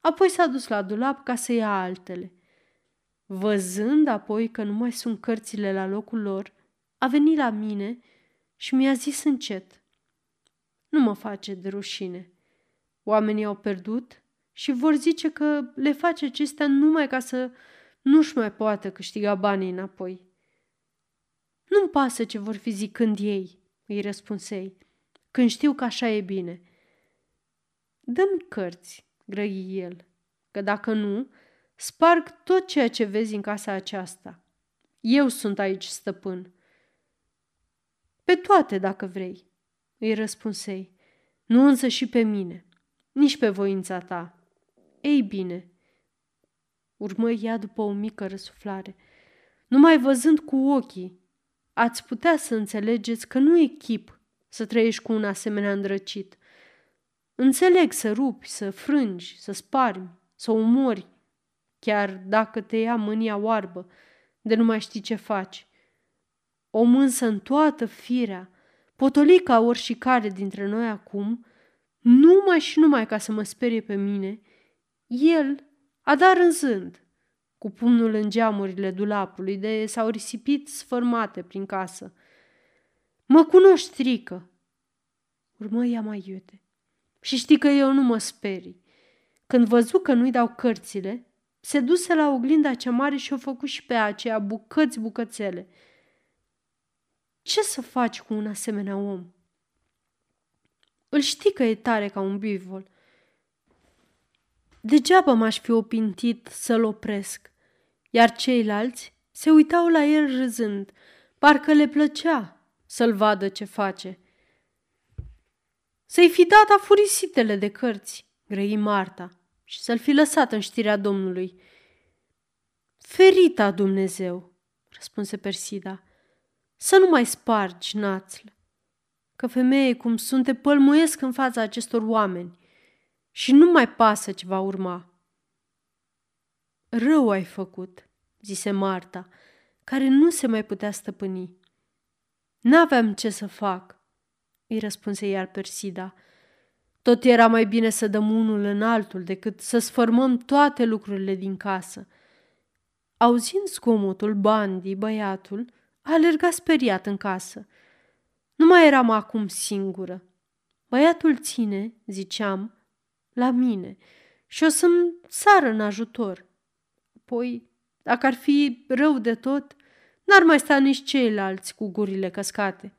apoi s-a dus la dulap ca să ia altele. Văzând apoi că nu mai sunt cărțile la locul lor, a venit la mine și mi-a zis încet. Nu mă face de rușine. Oamenii au pierdut și vor zice că le face acestea numai ca să nu-și mai poată câștiga banii înapoi. Nu-mi pasă ce vor fi zicând ei, îi răspunsei, când știu că așa e bine. Dăm cărți, grăi el, că dacă nu, sparg tot ceea ce vezi în casa aceasta. Eu sunt aici stăpân. Pe toate, dacă vrei, îi răspunsei, nu însă și pe mine, nici pe voința ta. Ei bine, urmă ea după o mică răsuflare, numai văzând cu ochii, ați putea să înțelegeți că nu e chip să trăiești cu un asemenea îndrăcit. Înțeleg să rupi, să frângi, să sparmi, să umori, chiar dacă te ia mânia oarbă de nu mai știi ce faci. Om însă în toată firea, potolit ca oricare dintre noi acum, numai și numai ca să mă sperie pe mine, el a dat rânzând, cu pumnul în geamurile dulapului, de s-au risipit sfărmate prin casă. Mă cunoști, strică, urmă ea mai iute. Și știi că eu nu mă sperii. Când văzu că nu-i dau cărțile, se duse la oglinda cea mare și o făcut și pe aceea bucăți bucățele. Ce să faci cu un asemenea om? Îl știi că e tare ca un bivol. Degeaba m-aș fi opintit să-l opresc, iar ceilalți se uitau la el râzând, parcă le plăcea să-l vadă ce face. Să-i fi dat afurisitele de cărți, grăi Marta, și să-l fi lăsat în știrea Domnului. Ferita Dumnezeu, răspunse Persida, să nu mai spargi națl, că femeie cum sunt te pălmuiesc în fața acestor oameni și nu mai pasă ce va urma. Rău ai făcut, zise Marta, care nu se mai putea stăpâni. N-aveam ce să fac, îi răspunse iar Persida. Tot era mai bine să dăm unul în altul decât să sfărmăm toate lucrurile din casă. Auzind zgomotul, Bandi, băiatul, a alergat speriat în casă. Nu mai eram acum singură. Băiatul ține, ziceam, la mine și o să-mi sară în ajutor. Apoi, dacă ar fi rău de tot, n-ar mai sta nici ceilalți cu gurile căscate.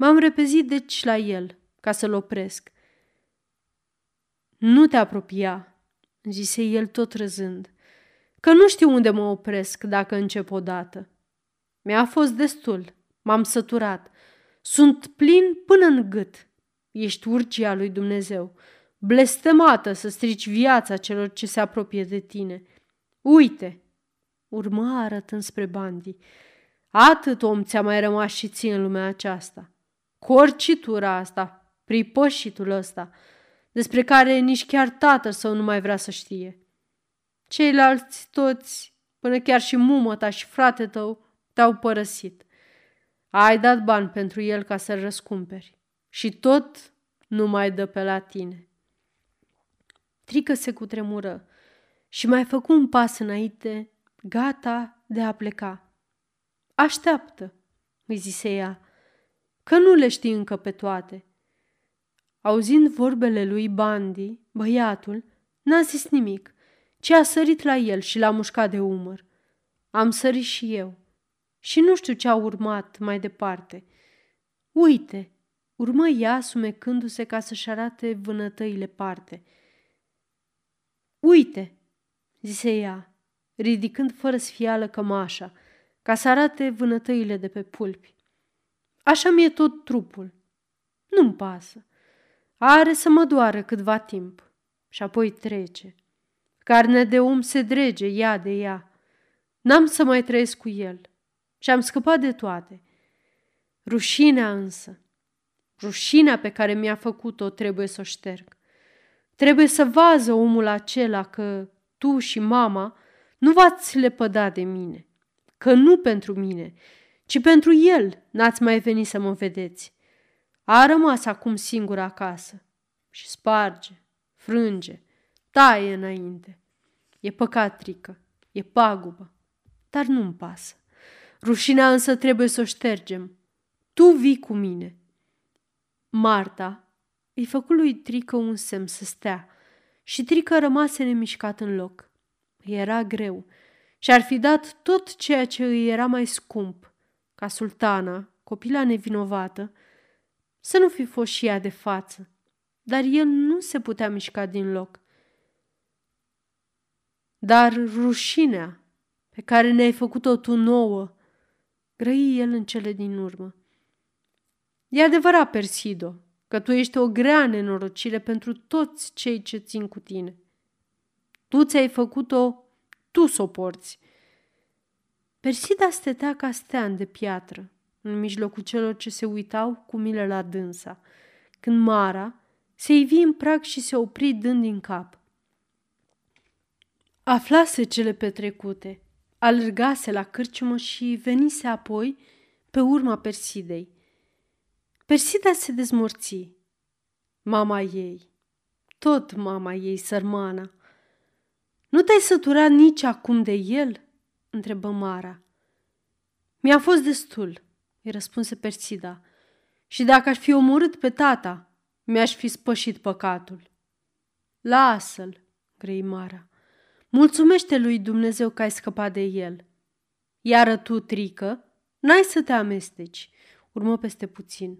M-am repezit deci la el, ca să-l opresc. Nu te apropia, zise el tot râzând, că nu știu unde mă opresc dacă încep odată. Mi-a fost destul, m-am săturat. Sunt plin până în gât. Ești urgia lui Dumnezeu, blestemată să strici viața celor ce se apropie de tine. Uite, urmă arătând spre Bandi, atât om ți-a mai rămas și ție în lumea aceasta. Corcitura asta, pripășitul ăsta, despre care nici chiar tatăl său nu mai vrea să știe. Ceilalți toți, până chiar și mumă ta și frate tău, te-au părăsit. Ai dat bani pentru el ca să-l răscumperi și tot nu mai dă pe la tine. Trică se cutremură și mai făcu un pas înainte, gata de a pleca. Așteaptă, îi zise ea, că nu le știi încă pe toate. Auzind vorbele lui Bandi, băiatul, n-a zis nimic, ci a sărit la el și l-a mușcat de umăr. Am sărit și eu și nu știu ce a urmat mai departe. Uite, urmă ea sumecându-se ca să-și arate vânătăile parte. Uite, zise ea, ridicând fără sfială cămașa, ca să arate vânătăile de pe pulpi. Așa mi-e tot trupul. Nu-mi pasă. Are să mă doară câtva timp și apoi trece. Carnea de om se drege ea de ea. N-am să mai trăiesc cu el și am scăpat de toate. Rușinea însă, rușinea pe care mi-a făcut-o trebuie să o șterg. Trebuie să vază omul acela că tu și mama nu v-ați lepăda de mine, că nu pentru mine, ci pentru el n-ați mai venit să mă vedeți. A rămas acum singur acasă și sparge, frânge, taie înainte. E păcat, Trică, e pagubă, dar nu-mi pasă. Rușinea însă trebuie să o ștergem. Tu vii cu mine. Marta îi făcu lui Trică un semn să stea și Trică rămase nemișcat în loc. Îi era greu și ar fi dat tot ceea ce îi era mai scump, ca sultana, copila nevinovată, să nu fi fost și ea de față. Dar el nu se putea mișca din loc. Dar rușinea pe care ne-ai făcut-o tu nouă, grăi el în cele din urmă. E adevărat, Persido, că tu ești o grea nenorocire pentru toți cei ce țin cu tine. Tu ți-ai făcut-o, tu s-o porți. Persida stătea ca stean de piatră, în mijlocul celor ce se uitau cu milă la dânsa, când Mara se ivi în prag și se opri dând din cap. Aflase cele petrecute, alergase la cârciumă și venise apoi pe urma Persidei. Persida se dezmorți. Mama ei, tot mama ei, sărmana. Nu te-ai săturat nici acum de el?" Întrebă Mara. Mi-a fost destul, îi răspunse Persida. Și dacă aș fi omorât pe tata, mi-aș fi spășit păcatul. Lasă-l, grei Mara. Mulțumește lui Dumnezeu că ai scăpat de el. Iar tu, Trică, n-ai să te amesteci. Urmă peste puțin.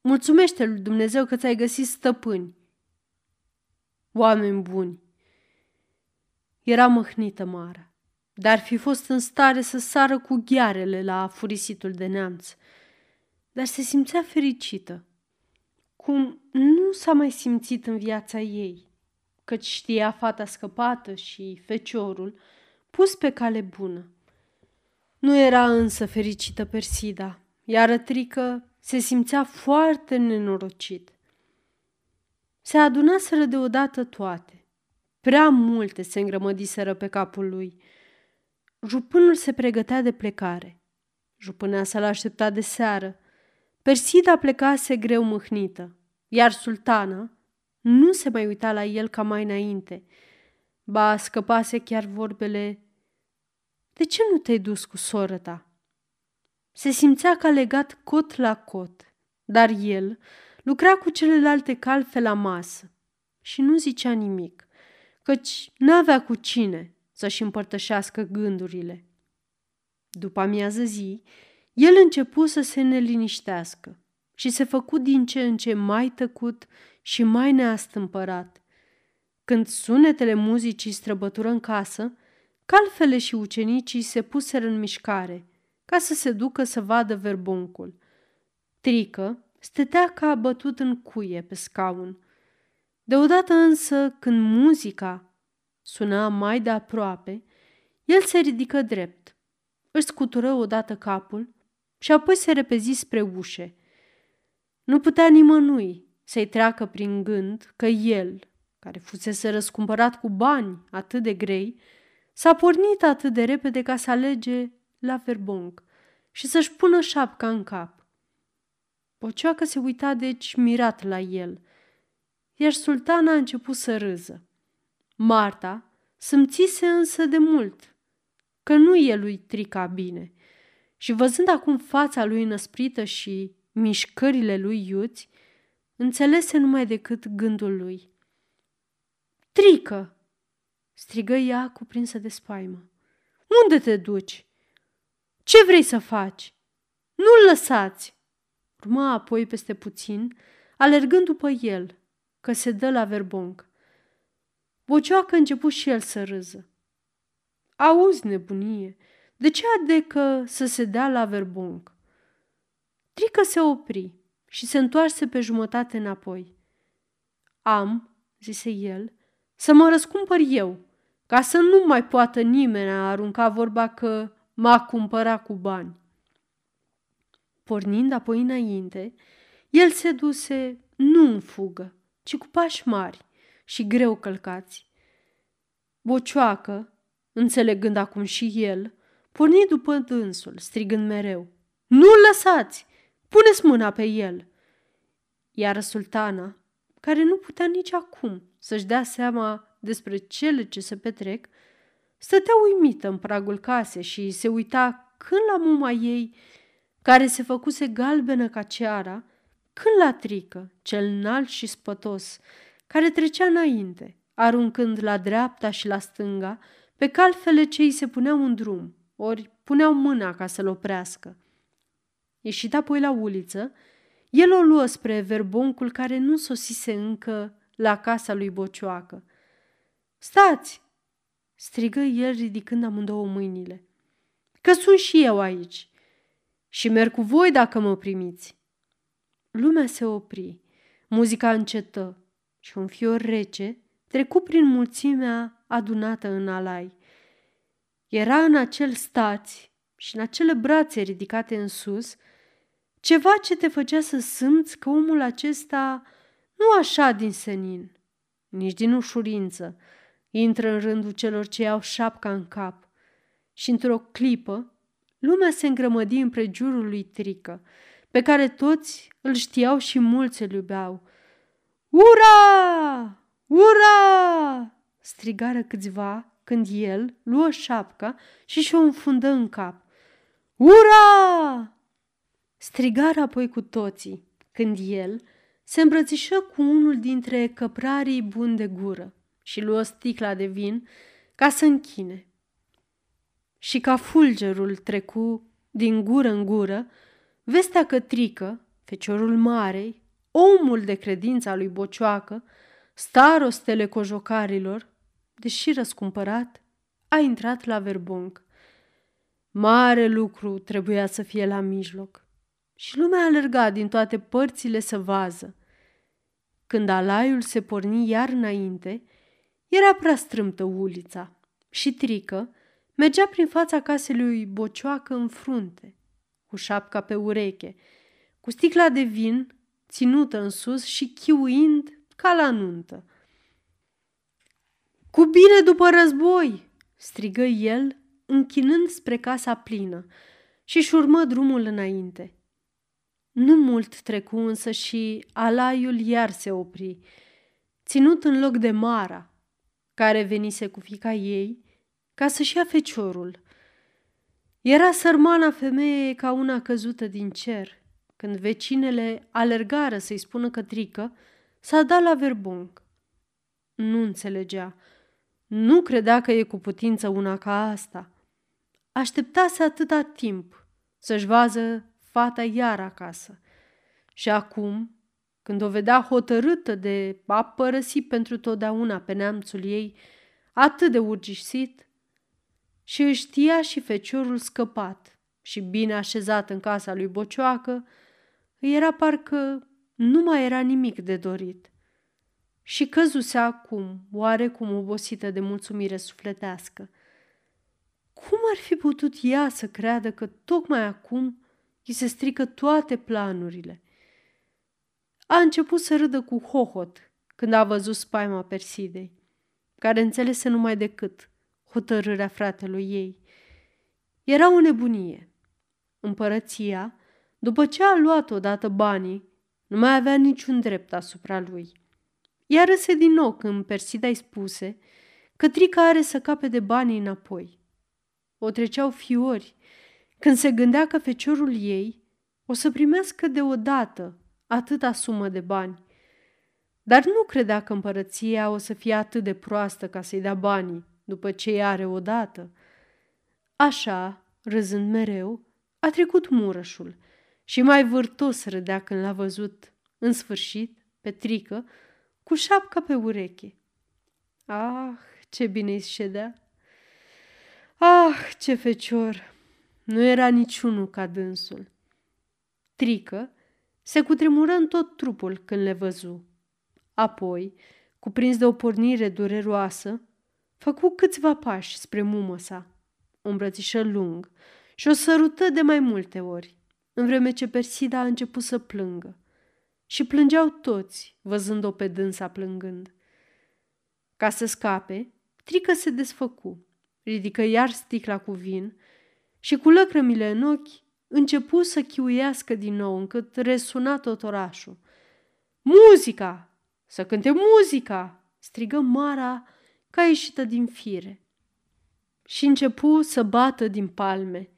Mulțumește lui Dumnezeu că ți-ai găsit stăpâni. Oameni buni. Era măhnită Mara, dar fi fost în stare să sară cu ghearele la furisitul de neamț. Dar se simțea fericită, cum nu s-a mai simțit în viața ei căci știa fata scăpată și feciorul pus pe cale bună. Nu era însă fericită Persida, iar Trică se simțea foarte nenorocit. Se adunaseră deodată toate. Prea multe se îngrămădiseră pe capul lui. Jupânul se pregătea de plecare. Jupânea să-l aștepta de seară. Persida plecase greu mâhnită, iar sultana nu se mai uita la el ca mai înainte. Ba, scăpase chiar vorbele De ce nu te-ai dus cu soră ta?" Se simțea ca legat cot la cot, dar el lucra cu celelalte calfe la masă și nu zicea nimic, căci n-avea cu cine să-și împărtășească gândurile. După amiază zi, el începu să se neliniștească și se făcu din ce în ce mai tăcut și mai neastâmpărat. Când sunetele muzicii străbătură în casă, calfele și ucenicii se puseră în mișcare ca să se ducă să vadă verboncul. Trică stătea ca bătut în cuie pe scaun. Deodată însă, când muzica suna mai de aproape, el se ridică drept, își scutură odată capul și apoi se repezi spre ușe. Nu putea nimănui să-i treacă prin gând că el, care fusese răscumpărat cu bani atât de grei, s-a pornit atât de repede ca să alege la verbong și să-și pună șapca în cap. Pocioacă se uita deci mirat la el, iar sultana a început să râză. Marta simțise însă de mult că nu e lui Trica bine și văzând acum fața lui năsprită și mișcările lui iuți, înțelese numai decât gândul lui. Trică! strigă ea cuprinsă de spaimă. Unde te duci? Ce vrei să faci? Nu-l lăsați! Urma apoi peste puțin, alergând după el, că se dă la verbong. Bocioacă început și el să râză. Auzi, nebunie, de ce adecă să se dea la verbong? Trică se opri și se întoarse pe jumătate înapoi. Am, zise el, să mă răscumpăr eu, ca să nu mai poată nimeni a arunca vorba că m-a cumpărat cu bani. Pornind apoi înainte, el se duse nu în fugă, ci cu pași mari și greu călcați. Bocioacă, înțelegând acum și el, porni după dânsul, strigând mereu. Nu-l lăsați! Puneți mâna pe el!" Iar sultana, care nu putea nici acum să-și dea seama despre cele ce se petrec, stătea uimită în pragul casei și se uita când la muma ei, care se făcuse galbenă ca ceara, când la trică, cel înalt și spătos, care trecea înainte, aruncând la dreapta și la stânga, pe calfele ce îi se puneau în drum, ori puneau mâna ca să-l oprească. Ieșit apoi la uliță, el o luă spre verboncul care nu sosise încă la casa lui Bocioacă. Stați!" strigă el ridicând amândouă mâinile. Că sunt și eu aici și merg cu voi dacă mă primiți. Lumea se opri, muzica încetă și un fior rece trecu prin mulțimea adunată în alai. Era în acel stați și în acele brațe ridicate în sus ceva ce te făcea să simți că omul acesta nu așa din senin, nici din ușurință, intră în rândul celor ce iau șapca în cap. Și într-o clipă, lumea se îngrămădi în prejurul lui Trică, pe care toți îl știau și mulți îl iubeau. Ura! Ura! strigară câțiva când el luă șapca și și-o înfundă în cap. Ura! Strigară apoi cu toții când el se îmbrățișă cu unul dintre căprarii buni de gură și luă sticla de vin ca să închine. Și ca fulgerul trecu din gură în gură, vestea că Trică, feciorul marei, omul de credință a lui Bocioacă, starostele cojocarilor, deși răscumpărat, a intrat la verbunc. Mare lucru trebuia să fie la mijloc și lumea alerga din toate părțile să vază. Când alaiul se porni iar înainte, era prea strâmtă ulița și Trică mergea prin fața casei lui Bocioacă în frunte, cu șapca pe ureche, cu sticla de vin ținută în sus și chiuind ca la nuntă. Cu bine după război!" strigă el, închinând spre casa plină și-și urmă drumul înainte. Nu mult trecu însă și alaiul iar se opri, ținut în loc de Mara, care venise cu fica ei ca să-și ia feciorul. Era sărmana femeie ca una căzută din cer, când vecinele alergară să-i spună că trică, s-a dat la verbunc. Nu înțelegea. Nu credea că e cu putință una ca asta. Așteptase atâta timp să-și vază fata iar acasă. Și acum, când o vedea hotărâtă de a părăsi pentru totdeauna pe neamțul ei, atât de urgisit, și își știa și feciorul scăpat și bine așezat în casa lui Bocioacă, îi era parcă nu mai era nimic de dorit. Și căzuse acum, oarecum obosită de mulțumire sufletească. Cum ar fi putut ea să creadă că tocmai acum îi se strică toate planurile? A început să râdă cu hohot când a văzut spaima Persidei, care înțelese numai decât hotărârea fratelui ei. Era o nebunie. Împărăția, după ce a luat odată banii, nu mai avea niciun drept asupra lui. Iar râse din nou când Persida îi spuse că Trica are să cape de banii înapoi. O treceau fiori când se gândea că feciorul ei o să primească deodată atâta sumă de bani. Dar nu credea că împărăția o să fie atât de proastă ca să-i dea banii după ce îi are odată. Așa, râzând mereu, a trecut murășul și mai vârtos râdea când l-a văzut, în sfârșit, pe trică, cu șapca pe ureche. Ah, ce bine îi ședea! Ah, ce fecior! Nu era niciunul ca dânsul. Trică se cutremură în tot trupul când le văzu. Apoi, cuprins de o pornire dureroasă, făcu câțiva pași spre mumă sa, o îmbrățișă lung și o sărută de mai multe ori, în vreme ce Persida a început să plângă. Și plângeau toți, văzând-o pe dânsa plângând. Ca să scape, Trică se desfăcu, ridică iar sticla cu vin și cu lăcrămile în ochi începu să chiuiască din nou încât resuna tot orașul. Muzica! Să cânte muzica! strigă Mara ca ieșită din fire. Și începu să bată din palme.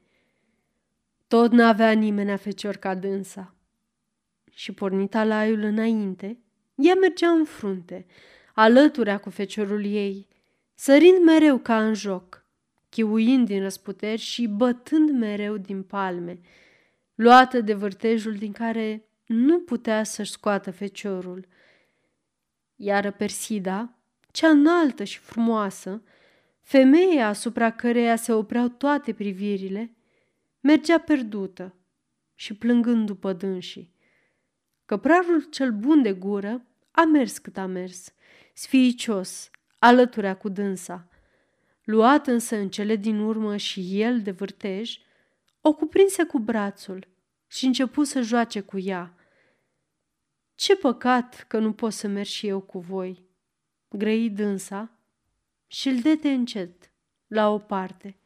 Tot n-avea nimeni fecior ca dânsa. Și pornit alaiul înainte, ea mergea în frunte, alăturea cu feciorul ei, sărind mereu ca în joc, chiuind din răsputeri și bătând mereu din palme, luată de vârtejul din care nu putea să-și scoată feciorul. Iar Persida, cea înaltă și frumoasă, femeia asupra căreia se opreau toate privirile, mergea perdută și plângând după dânsii. Căprarul cel bun de gură a mers cât a mers, sfiicios, alăturea cu dânsa. Luat însă în cele din urmă și el de vârtej, o cuprinse cu brațul și începu să joace cu ea. Ce păcat că nu pot să merg și eu cu voi, grăi dânsa și îl dete încet, la o parte.